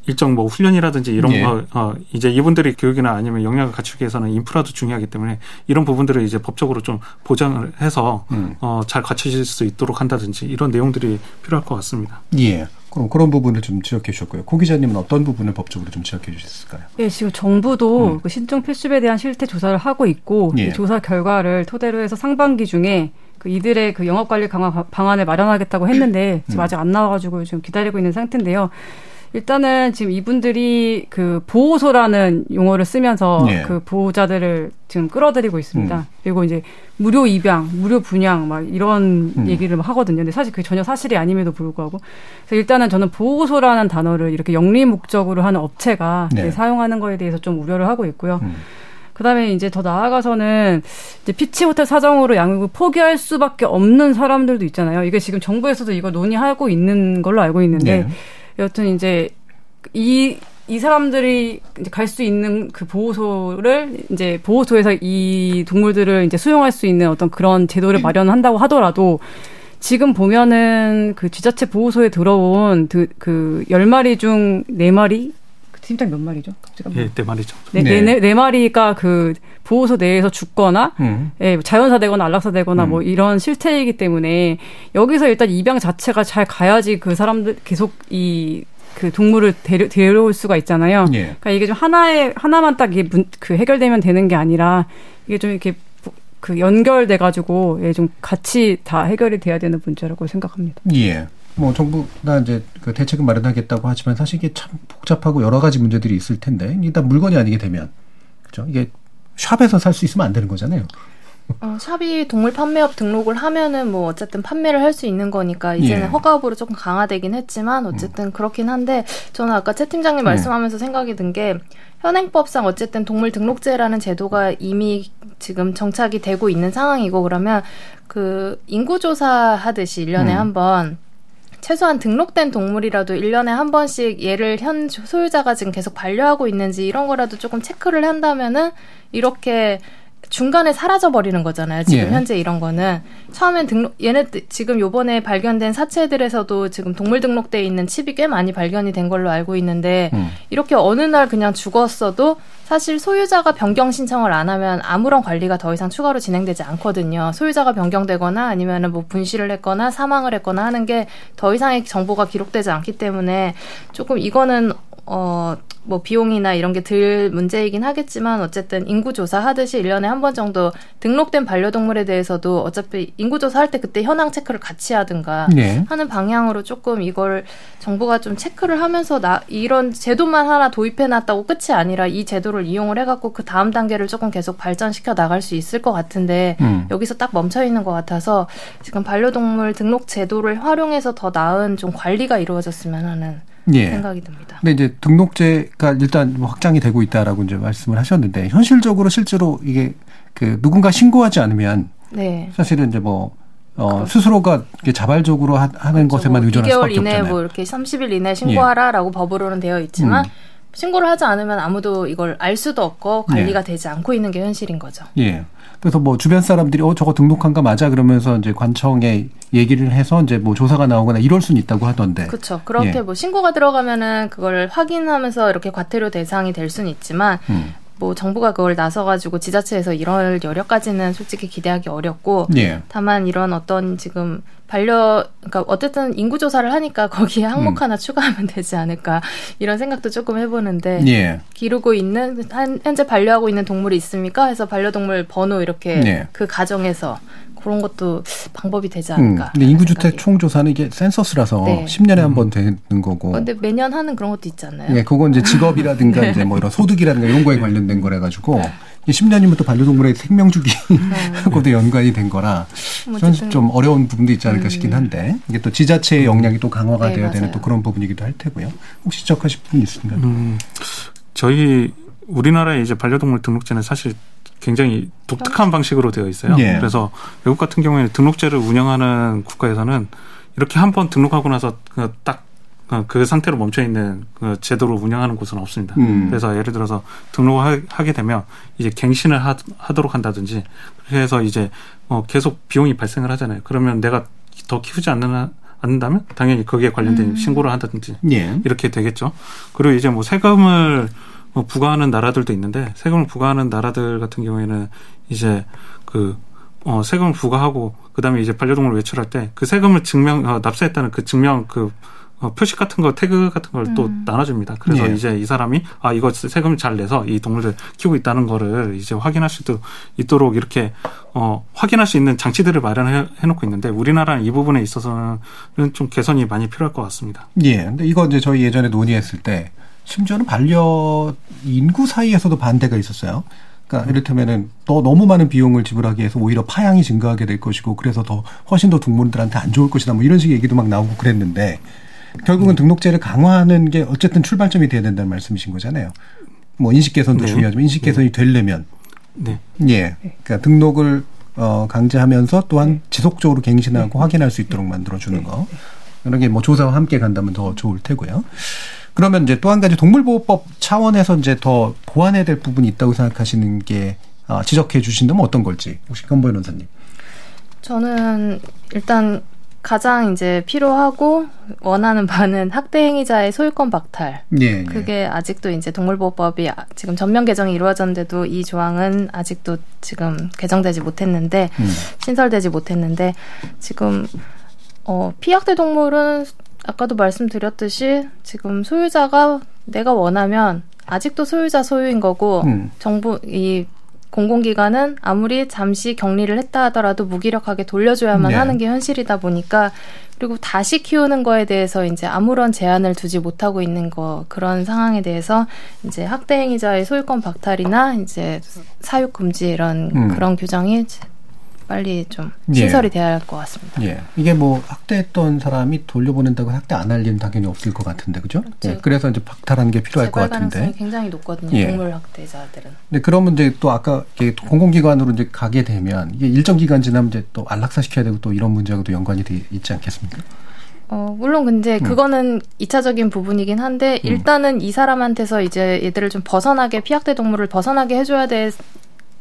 일정 뭐 훈련이라든지 이런 예. 거 어, 이제 이분들이 교육이나 아니면 역량을 갖추기 위해서는 인프라도 중요하기 때문에 이런 부분들을 이제 법적으로 좀 보장을 해서 음. 어, 잘 갖춰질 수 있도록 한다든지 이런 내용들이 필요할 것 같습니다. 예. 그럼 그런 부분을 좀 지적해 주셨고요. 고 기자님은 어떤 부분을 법적으로 좀 지적해 주셨을까요? 예, 지금 정부도 음. 그 신종 필수에 대한 실태 조사를 하고 있고 예. 이 조사 결과를 토대로 해서 상반기 중에 그 이들의 그 영업 관리 강화 방안을 마련하겠다고 했는데 지금 음. 아직 안 나와가지고 지금 기다리고 있는 상태인데요. 일단은 지금 이분들이 그 보호소라는 용어를 쓰면서 예. 그 보호자들을 지금 끌어들이고 있습니다. 음. 그리고 이제 무료 입양, 무료 분양 막 이런 음. 얘기를 막 하거든요. 근데 사실 그게 전혀 사실이 아님에도 불구하고 그래서 일단은 저는 보호소라는 단어를 이렇게 영리 목적으로 하는 업체가 네. 사용하는 거에 대해서 좀 우려를 하고 있고요. 음. 그다음에 이제 더 나아가서는 이제 피치 호텔 사정으로 양육을 포기할 수밖에 없는 사람들도 있잖아요. 이게 지금 정부에서도 이걸 논의하고 있는 걸로 알고 있는데 네. 여튼 이제 이, 이 사람들이 갈 수 있는 그 보호소를 이제 보호소에서 이 동물들을 이제 수용할 수 있는 어떤 그런 제도를 마련한다고 하더라도 지금 보면은 그 지자체 보호소에 들어온 그, 그 10마리 중 4마리? 그 팀장 몇 마리죠? 갑자기 예, 네 말이죠. 네, 네. 네. 네, 네 마리가 그 보호소 내에서 죽거나 음. 예, 자연사되거나 안락사되거나 음. 뭐 이런 실태이기 때문에 여기서 일단 입양 자체가 잘 가야지 그 사람들 계속 이 그 동물을 데려, 데려올 수가 있잖아요. 예. 그러니까 이게 좀 하나의 하나만 딱 이게 문, 그 해결되면 되는 게 아니라 이게 좀 이렇게 부- 그 연결돼 가지고 예, 좀 같이 다 해결이 돼야 되는 문제라고 생각합니다. 예. 뭐 정부가 이제 그 대책을 마련하겠다고 하지만 사실 이게 참 복잡하고 여러 가지 문제들이 있을 텐데 일단 물건이 아니게 되면 그죠? 이게 샵에서 살 수 있으면 안 되는 거잖아요. 어, 샵이 동물 판매업 등록을 하면은 뭐 어쨌든 판매를 할 수 있는 거니까 이제는 예. 허가업으로 조금 강화되긴 했지만 어쨌든 그렇긴 한데 저는 아까 최 팀장님 네. 말씀하면서 생각이 든 게 현행법상 어쨌든 동물 등록제라는 제도가 이미 지금 정착이 되고 있는 상황이고 그러면 그 인구조사 하듯이 일년에 음. 한번 최소한 등록된 동물이라도 일년에 한 번씩 얘를 현 소유자가 지금 계속 반려하고 있는지 이런 거라도 조금 체크를 한다면은 이렇게 중간에 사라져 버리는 거잖아요. 지금 예. 현재 이런 거는 처음엔 등록 얘네 지금 요번에 발견된 사체들에서도 지금 동물 등록돼 있는 칩이 꽤 많이 발견이 된 걸로 알고 있는데 음. 이렇게 어느 날 그냥 죽었어도 사실 소유자가 변경 신청을 안 하면 아무런 관리가 더 이상 추가로 진행되지 않거든요. 소유자가 변경되거나 아니면은 뭐 분실을 했거나 사망을 했거나 하는 게 더 이상의 정보가 기록되지 않기 때문에 조금 이거는 어, 뭐 비용이나 이런 게 들 문제이긴 하겠지만 어쨌든 인구 조사 하듯이 일년에 한 번 정도 등록된 반려동물에 대해서도 어차피 인구조사 할 때 그때 현황 체크를 같이 하든가 예. 하는 방향으로 조금 이걸 정부가 좀 체크를 하면서 나 이런 제도만 하나 도입해 놨다고 끝이 아니라 이 제도를 이용을 해 갖고 그 다음 단계를 조금 계속 발전시켜 나갈 수 있을 것 같은데 음. 여기서 딱 멈춰 있는 것 같아서 지금 반려동물 등록 제도를 활용해서 더 나은 좀 관리가 이루어졌으면 하는 예. 생각이 듭니다. 근데 이제 등록제가 일단 뭐 확장이 되고 있다라고 이제 말씀을 하셨는데 현실적으로 실제로 이게 그 누군가 신고하지 않으면 네. 사실은 이제 뭐 어, 그렇죠. 스스로가 이렇게 자발적으로 하, 는 것에만 뭐 의존할 2개월 수밖에 이내 없잖아요. 예. 뭐 이렇게 30일 이내 신고하라라고 법으로는 되어 있지만 음. 신고를 하지 않으면 아무도 이걸 알 수도 없고 네. 관리가 되지 않고 있는 게 현실인 거죠. 예. 그래서 뭐 주변 사람들이 어 저거 등록한 거 맞아 그러면서 이제 관청에 얘기를 해서 이제 뭐 조사가 나오거나 이럴 수는 있다고 하던데. 그렇죠. 그렇게 예. 뭐 신고가 들어가면은 그걸 확인하면서 이렇게 과태료 대상이 될 수는 있지만 음. 뭐 정부가 그걸 나서 가지고 지자체에서 이럴 여력까지는 솔직히 기대하기 어렵고 예. 다만 이런 어떤 지금 반려 그러니까 어쨌든 인구 조사를 하니까 (laughs) 거기에 항목 음. 하나 추가하면 되지 않을까 이런 생각도 조금 해보는데 예. 기르고 있는 한, 현재 반려하고 있는 동물이 있습니까? 해서 반려동물 번호 이렇게 네. 그 가정에서 그런 것도 방법이 되지 음. 않을까. 근데 인구주택 생각이. 총조사는 이게 센서스라서 네. 10년에 한 번 되는 거고. 근데 매년 하는 그런 것도 있잖아요. 예, 그건 이제 직업이라든가 (laughs) 이제 뭐 이런 소득이라든가 이런 거에 관련된 거래 가지고 네. 10년이면 또 반려동물의 생명 주기하고도 (laughs) 연관이 된 거라 뭐 좀, 어려운 부분도 있지 않을까 싶긴 한데 이게 또 지자체의 역량이 또 강화가 네, 되어야 되는 맞아요. 또 그런 부분이기도 할 테고요. 혹시 지적하실 부분 있습니까? 음, 저희 우리나라의 이제 반려동물 등록제는 사실 굉장히 독특한 방식으로 되어 있어요. 예. 그래서 외국 같은 경우에는 등록제를 운영하는 국가에서는 이렇게 한 번 등록하고 나서 딱그 상태로 멈춰 있는 그 제도로 운영하는 곳은 없습니다. 음. 그래서 예를 들어서 등록을 하게 되면 이제 갱신을 하, 하도록 한다든지 그래서 이제 어 계속 비용이 발생을 하잖아요. 그러면 내가 더 키우지 않는 않는다면 당연히 거기에 관련된 음. 신고를 한다든지 예. 이렇게 되겠죠. 그리고 이제 뭐 세금을 뭐 부과하는 나라들도 있는데 세금을 부과하는 나라들 같은 경우에는 이제 그 어, 세금을 부과하고 그다음에 이제 반려동물 외출할 때 그 세금을 증명 어, 납세했다는 그 증명 그 어, 표시 같은 거 태그 같은 걸또 음. 나눠줍니다. 그래서 예. 이제 이 사람이 아 이거 세금을 잘 내서 이 동물들 키우고 있다는 거를 이제 확인할 수 있도록, 있도록 이렇게 어 확인할 수 있는 장치들을 마련해 놓고 있는데 우리나라는 이 부분에 있어서는 좀 개선이 많이 필요할 것 같습니다. 예. 근데 이거 이제 저희 예전에 논의했을 때 심지어는 반려 인구 사이에서도 반대가 있었어요. 그러니까 이를테면은 더 너무 많은 비용을 지불하기 위해서 오히려 파양이 증가하게 될 것이고 그래서 더 훨씬 더 동물들한테 안 좋을 것이다 뭐 이런 식의 얘기도 막 나오고 그랬는데 결국은 등록제를 강화하는 게 어쨌든 출발점이 돼야 된다는 말씀이신 거잖아요. 뭐 인식 개선도 네. 중요하지만 인식 개선이 되려면 네. 예. 그러니까 등록을 어 강제하면서 또한 지속적으로 갱신하고 확인할 수 있도록 만들어 주는 거. 이런 게 뭐 조사와 함께 간다면 더 좋을 테고요. 그러면 이제 또 한 가지 동물보호법 차원에서 이제 더 보완해야 될 부분이 있다고 생각하시는 게 아, 지적해 주신다면 어떤 걸지 혹시 건보 변호사님. 저는 일단 가장 이제 필요하고 원하는 바는 학대 행위자의 소유권 박탈. 예. 예. 그게 아직도 이제 동물보호법이 아- 지금 전면 개정이 이루어졌는데도 이 조항은 아직도 지금 개정되지 못했는데 음. 신설되지 못했는데 지금 어 피학대 동물은 아까도 말씀드렸듯이 지금 소유자가 내가 원하면 아직도 소유자 소유인 거고 음. 정부 이 공공기관은 아무리 잠시 격리를 했다 하더라도 무기력하게 돌려줘야만 네. 하는 게 현실이다 보니까 그리고 다시 키우는 거에 대해서 이제 아무런 제한을 두지 못하고 있는 거 그런 상황에 대해서 이제 학대 행위자의 소유권 박탈이나 이제 사육 금지 이런 음. 그런 규정이 빨리 좀 예. 신설이 돼야 할 것 같습니다. 예. 이게 뭐 학대했던 사람이 돌려보낸다고 학대 안 할 일은 당연히 없을 것 같은데 그죠? 예. 그렇죠. 그래서 이제 박탈하는 게 필요할 것 같은데. 굉장히 높거든요. 예. 동물 학대자들은. 네, 그러면 이제 또 아까 이게 공공기관으로 이제 가게 되면 이게 일정 기간 지나면 이제 또 안락사 시켜야 되고 또 이런 문제하고도 연관이 돼 있지 않겠습니까? 어, 물론 근데 음. 그거는 이차적인 부분이긴 한데 일단은 이 사람한테서 이제 얘들을 좀 벗어나게 피학대 동물을 벗어나게 해줘야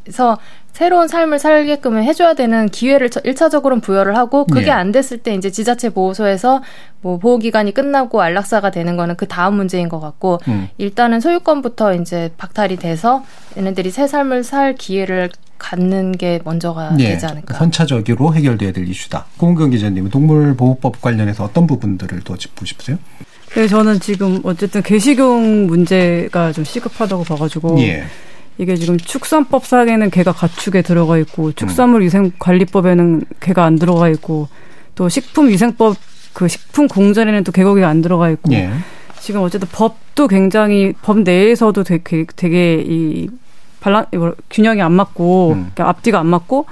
돼서 새로운 삶을 살게끔 해줘야 되는 기회를 일차적으로는 부여를 하고 그게 예. 안 됐을 때 이제 지자체 보호소에서 뭐 보호 기간이 끝나고 안락사가 되는 거는 그 다음 문제인 것 같고 음. 일단은 소유권부터 이제 박탈이 돼서 얘네들이 새 삶을 살 기회를 갖는 게 먼저가 예. 되지 않을까. 선차적으로 해결돼야 될 이슈다. 공경 기자님은 동물보호법 관련해서 어떤 부분들을 더 짚고 싶으세요? 네, 저는 지금 어쨌든 개식용 문제가 좀 시급하다고 봐가지고 예. 이게 지금 축산법 상에는 개가 가축에 들어가 있고 축산물 위생 관리법에는 개가 안 들어가 있고 또 식품 위생법 그 식품 공전에는 또 개고기가 안 들어가 있고 예. 지금 어쨌든 법도 굉장히 법 내에서도 되게, 되게 이 발란 균형이 안 맞고 음. 그러니까 앞뒤가 안 맞고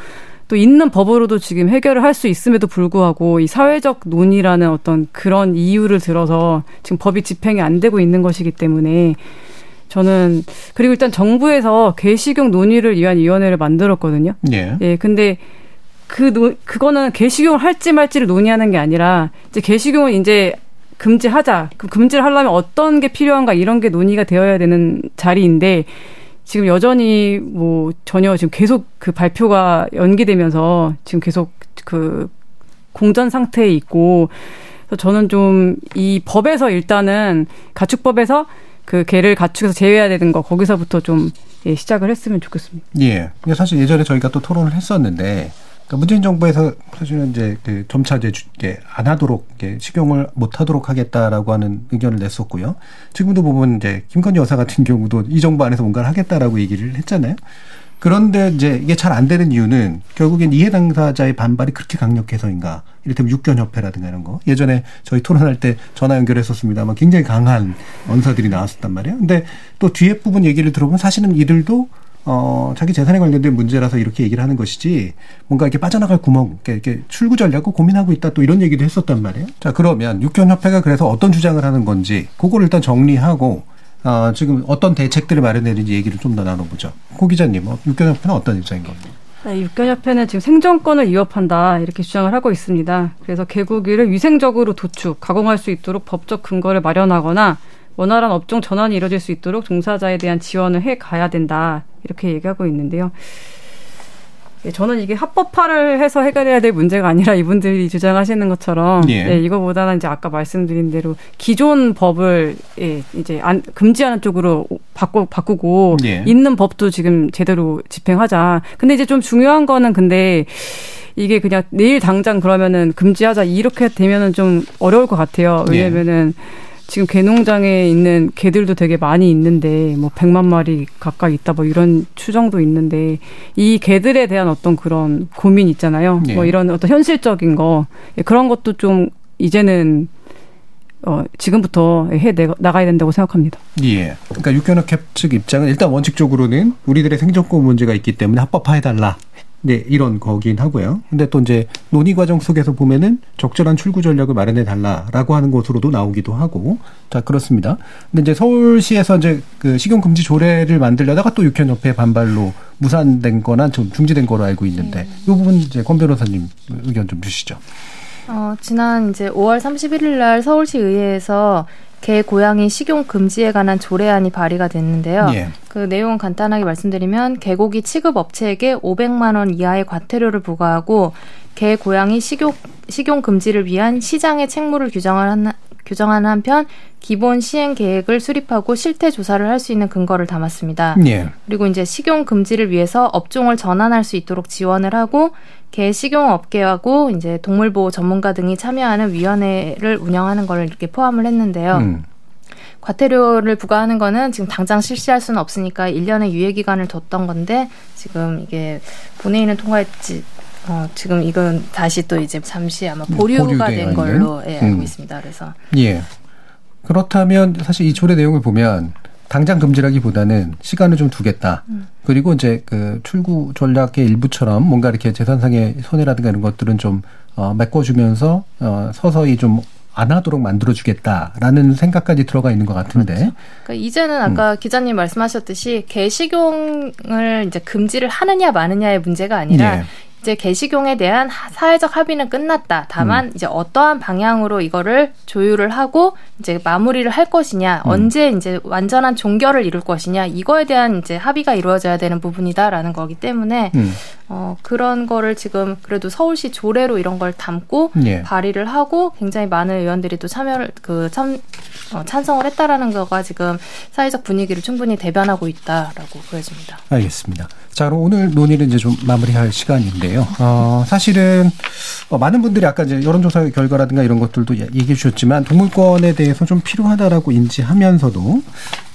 또 있는 법으로도 지금 해결을 할 수 있음에도 불구하고 이 사회적 논의라는 어떤 그런 이유를 들어서 지금 법이 집행이 안 되고 있는 것이기 때문에 저는 그리고 일단 정부에서 개식용 논의를 위한 위원회를 만들었거든요. 예. 예, 근데 그 노, 그거는 개식용을 할지 말지를 논의하는 게 아니라 이제 개식용을 이제 금지하자. 그 금지를 하려면 어떤 게 필요한가 이런 게 논의가 되어야 되는 자리인데 지금 여전히 뭐 전혀 지금 계속 그 발표가 연기되면서 지금 계속 그 공전 상태에 있고 그래서 저는 좀 이 법에서 일단은 가축법에서 그 개를 가축에서 제외해야 되는 거 거기서부터 좀 예, 시작을 했으면 좋겠습니다. 예. 사실 예전에 저희가 또 토론을 했었는데, 그러니까 문재인 정부에서 사실은 이제 그 점차 이제 안 하도록 이게 식용을 못 하도록 하겠다라고 하는 의견을 냈었고요. 지금도 보면 이제 김건희 여사 같은 경우도 이 정부 안에서 뭔가를 하겠다라고 얘기를 했잖아요. 그런데 이제 이게 잘 안 되는 이유는 결국엔 이해 당사자의 반발이 그렇게 강력해서인가. 이를테면 육견협회라든가 이런 거. 예전에 저희 토론할 때 전화 연결했었습니다만 굉장히 강한 언사들이 나왔었단 말이에요. 근데 또 뒤에 부분 얘기를 들어보면 사실은 이들도 어, 자기 재산에 관련된 문제라서 이렇게 얘기를 하는 것이지, 뭔가 이렇게 빠져나갈 구멍, 이렇게, 이렇게 출구 전략을 고민하고 있다, 또 이런 얘기도 했었단 말이에요. 자, 그러면 육견협회가 그래서 어떤 주장을 하는 건지, 그거를 일단 정리하고, 어, 지금 어떤 대책들을 마련되는지 얘기를 좀 더 나눠보죠. 고 기자님, 어, 육견협회는 어떤 입장인 겁니까? 네, 육견협회는 지금 생존권을 위협한다 이렇게 주장을 하고 있습니다. 그래서 개고기를 위생적으로 도축, 가공할 수 있도록 법적 근거를 마련하거나 원활한 업종 전환이 이뤄질 수 있도록 종사자에 대한 지원을 해 가야 된다 이렇게 얘기하고 있는데요. 예, 저는 이게 합법화를 해서 해결해야 될 문제가 아니라 이분들이 주장하시는 것처럼 예. 예, 이거보다는 이제 아까 말씀드린 대로 기존 법을 예, 이제 안, 금지하는 쪽으로 바꾸, 바꾸고 예. 있는 법도 지금 제대로 집행하자. 근데 이제 좀 중요한 거는 근데 이게 그냥 내일 당장 그러면은 금지하자 이렇게 되면은 좀 어려울 것 같아요. 예. 왜냐면은 지금 개농장에 있는 개들도 되게 많이 있는데 뭐 100만 마리 가까이 있다 뭐 이런 추정도 있는데 이 개들에 대한 어떤 그런 고민 있잖아요. 예. 뭐 이런 어떤 현실적인 거 예, 그런 것도 좀 이제는 어 지금부터 해 내- 나가야 된다고 생각합니다. 예. 그러니까 육견학회 측 입장은 일단 원칙적으로는 우리들의 생존권 문제가 있기 때문에 합법화해달라. 네, 이런 거긴 하고요. 근데 또 이제 논의 과정 속에서 보면은 적절한 출구 전략을 마련해 달라라고 하는 것으로도 나오기도 하고. 자, 그렇습니다. 근데 이제 서울시에서 이제 그 식용 금지 조례를 만들려다가 또 육견협회 반발로 무산된 거나 좀 중지된 거로 알고 있는데 이 부분 이제 권 변호사님 의견 좀 주시죠. 어, 지난 이제 5월 31일 날 서울시 의회에서 개, 고양이 식용 금지에 관한 조례안이 발의가 됐는데요. 예. 그 내용은 간단하게 말씀드리면 개고기 취급 업체에게 500만 원 이하의 과태료를 부과하고 개, 고양이 식용 식용 금지를 위한 시장의 책무를 규정을 한 규정하는 한편 기본 시행 계획을 수립하고 실태 조사를 할 수 있는 근거를 담았습니다. 예. 그리고 이제 식용 금지를 위해서 업종을 전환할 수 있도록 지원을 하고 개 식용 업계하고 이제 동물 보호 전문가 등이 참여하는 위원회를 운영하는 걸 이렇게 포함을 했는데요. 음. 과태료를 부과하는 거는 지금 당장 실시할 수는 없으니까 1년의 유예 기간을 뒀던 건데 지금 이게 본회의는 통과했지 어, 지금 이건 다시 또 이제 잠시 아마 보류가 음, 보류되어 된? 걸로 예, 알고 음. 있습니다. 그래서 예. 그렇다면 사실 이 조례 내용을 보면 당장 금지라기보다는 시간을 좀 두겠다. 그리고 이제 그 출구 전략의 일부처럼 뭔가 이렇게 재산상의 손해라든가 이런 것들은 좀 어, 메꿔주면서 어, 서서히 좀안 하도록 만들어주겠다라는 생각까지 들어가 있는 것 같은데. 그러니까 이제는 아까 음. 기자님 말씀하셨듯이 개식용을 이제 금지를 하느냐 마느냐의 문제가 아니라 예. 이제 개식용에 대한 하- 사회적 합의는 끝났다. 음. 다만 이제 어떠한 방향으로 이거를 조율을 하고 이제 마무리를 할 것이냐, 음. 언제 이제 완전한 종결을 이룰 것이냐 이거에 대한 이제 합의가 이루어져야 되는 부분이다라는 거기 때문에 음. 어 그런 거를 지금 그래도 서울시 조례로 이런 걸 담고 예. 발의를 하고 굉장히 많은 의원들이 또 참여를 그 참 어, 찬성을 했다라는 거가 지금 사회적 분위기를 충분히 대변하고 있다라고 보여집니다. 알겠습니다. 자, 그럼 오늘 논의를 이제 좀 마무리할 시간인데요. 어, 사실은 어, 많은 분들이 아까 이제 여론조사 결과라든가 이런 것들도 예- 얘기해 주셨지만 동물권에 대해서 좀 필요하다라고 인지하면서도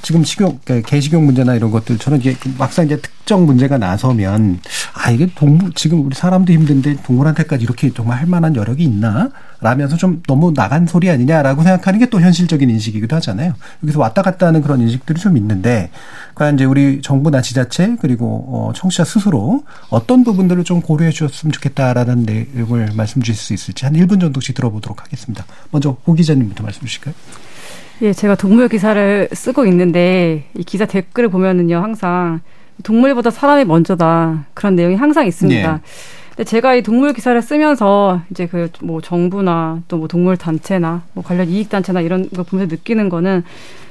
지금 식용, 그러니까 개식용 문제나 이런 것들처럼 이게 막상 이제 특정 문제가 나서면 아, 이게 동물, 지금 우리 사람도 힘든데 동물한테까지 이렇게 정말 할 만한 여력이 있나? 라면서 좀 너무 나간 소리 아니냐라고 생각하는 게 또 현실적인 인식이기도 하잖아요. 여기서 왔다 갔다 하는 그런 인식들이 좀 있는데, 과연 이제 우리 정부나 지자체 그리고 어, 청취자 스스로 어떤 부분들을 좀 고려해 주셨으면 좋겠다라는 내용을 말씀 주실 수 있을지 한 1분 정도씩 들어보도록 하겠습니다. 먼저 고 기자님부터 말씀 주실까요? 예, 제가 동물 기사를 쓰고 있는데 이 기사 댓글을 보면은요 항상 동물보다 사람이 먼저다 그런 내용이 항상 있습니다. 네. 근데 제가 이 동물 기사를 쓰면서 이제 그 뭐 정부나 또 뭐 동물 단체나 뭐 관련 이익 단체나 이런 거 보면서 느끼는 거는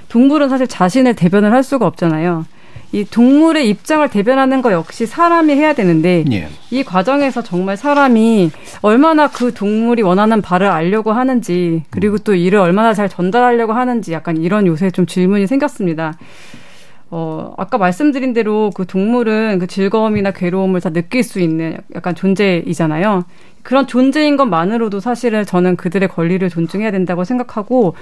동물은 사실 자신을 대변을 할 수가 없잖아요. 이 동물의 입장을 대변하는 거 역시 사람이 해야 되는데 예. 이 과정에서 정말 사람이 얼마나 그 동물이 원하는 바를 알려고 하는지 그리고 또 이를 얼마나 잘 전달하려고 하는지 약간 이런 요새 좀 질문이 생겼습니다. 어, 아까 말씀드린 대로 그 동물은 그 즐거움이나 괴로움을 다 느낄 수 있는 약간 존재이잖아요. 그런 존재인 것만으로도 사실은 저는 그들의 권리를 존중해야 된다고 생각하고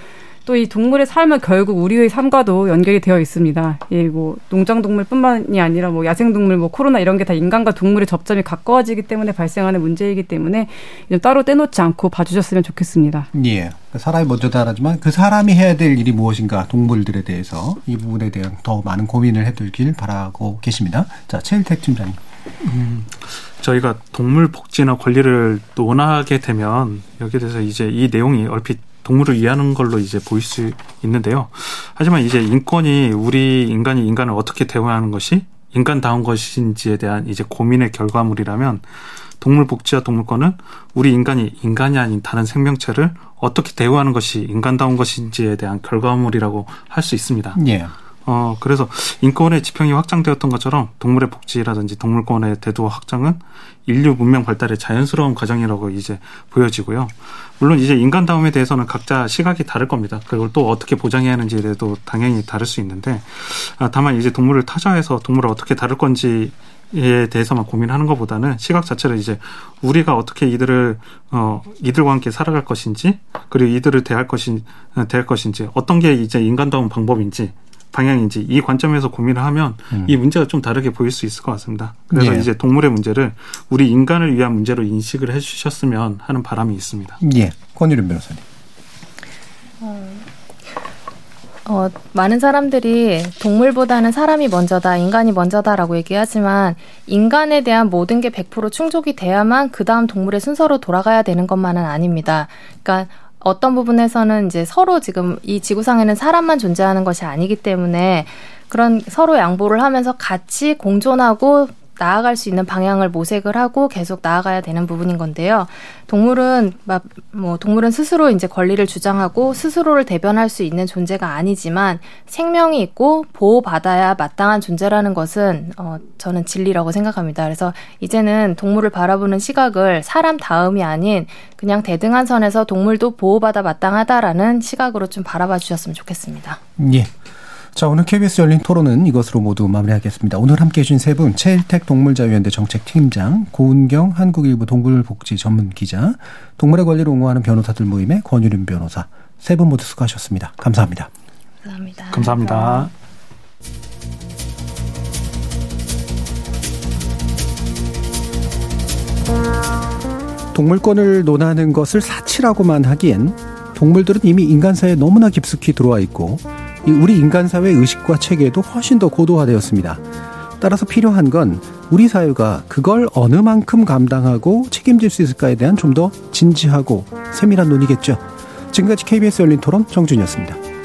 또 이 동물의 삶은 결국 우리의 삶과도 연결이 되어 있습니다. 예, 뭐 농장 동물뿐만이 아니라 뭐 야생 동물, 뭐 코로나 이런 게 다 인간과 동물의 접점이 가까워지기 때문에 발생하는 문제이기 때문에 좀 따로 떼놓지 않고 봐주셨으면 좋겠습니다. 예. 그러니까 사람이 먼저다 하지만 그 사람이 해야 될 일이 무엇인가 동물들에 대해서 이 부분에 대한 더 많은 고민을 해두길 바라고 계십니다. 자, 최일택 팀장님. 저희가 동물 복지나 권리를 또 원하게 되면 여기에 대해서 이제 이 내용이 얼핏 동물을 이해하는 걸로 이제 보일 수 있는데요. 하지만 이제 인권이 우리 인간이 인간을 어떻게 대우하는 것이 인간다운 것인지에 대한 이제 고민의 결과물이라면 동물 복지와 동물권은 우리 인간이 인간이 아닌 다른 생명체를 어떻게 대우하는 것이 인간다운 것인지에 대한 결과물이라고 할 수 있습니다. 예. 어, 그래서 인권의 지평이 확장되었던 것처럼 동물의 복지라든지 동물권의 대두 확장은 인류 문명 발달의 자연스러운 과정이라고 이제 보여지고요. 물론 이제 인간다움에 대해서는 각자 시각이 다를 겁니다. 그걸 또 어떻게 보장해야 하는지에 대해서도 당연히 다를 수 있는데, 아, 다만 이제 동물을 타자해서 동물을 어떻게 다룰 건지 에 대해서만 고민하는 것보다는 시각 자체를 이제 우리가 어떻게 이들을 어 이들과 함께 살아갈 것인지 그리고 이들을 대할 것인 대할 것인지 어떤 게 이제 인간다운 방법인지 방향인지 이 관점에서 고민을 하면 음. 이 문제가 좀 다르게 보일 수 있을 것 같습니다. 그래서 예. 이제 동물의 문제를 우리 인간을 위한 문제로 인식을 해주셨으면 하는 바람이 있습니다. 예, 권유림 변호사님. 어, 많은 사람들이 동물보다는 사람이 먼저다, 인간이 먼저다라고 얘기하지만 인간에 대한 모든 게 100% 충족이 돼야만 그 다음 동물의 순서로 돌아가야 되는 것만은 아닙니다. 그러니까 어떤 부분에서는 이제 서로 지금 이 지구상에는 사람만 존재하는 것이 아니기 때문에 그런 서로 양보를 하면서 같이 공존하고 나아갈 수 있는 방향을 모색을 하고 계속 나아가야 되는 부분인 건데요. 동물은 뭐 동물은 스스로 이제 권리를 주장하고 스스로를 대변할 수 있는 존재가 아니지만 생명이 있고 보호받아야 마땅한 존재라는 것은 어 저는 진리라고 생각합니다. 그래서 이제는 동물을 바라보는 시각을 사람 다음이 아닌 그냥 대등한 선에서 동물도 보호받아 마땅하다라는 시각으로 좀 바라봐 주셨으면 좋겠습니다. 예. 자, 오늘 KBS 열린 토론은 이것으로 모두 마무리하겠습니다. 오늘 함께 해주신 세 분, 최일택 동물자유연대 정책팀장, 고은경 한국일보 동물복지 전문 기자, 동물의 권리를 옹호하는 변호사들 모임의 권유림 변호사, 세 분 모두 수고하셨습니다. 감사합니다. 감사합니다. 감사합니다. 동물권을 논하는 것을 사치라고만 하기엔 동물들은 이미 인간사에 너무나 깊숙이 들어와 있고 우리 인간 사회 의식과 체계도 훨씬 더 고도화되었습니다. 따라서 필요한 건 우리 사회가 그걸 어느 만큼 감당하고 책임질 수 있을까에 대한 좀 더 진지하고 세밀한 논의겠죠. 지금까지 KBS 열린 토론 정준이었습니다.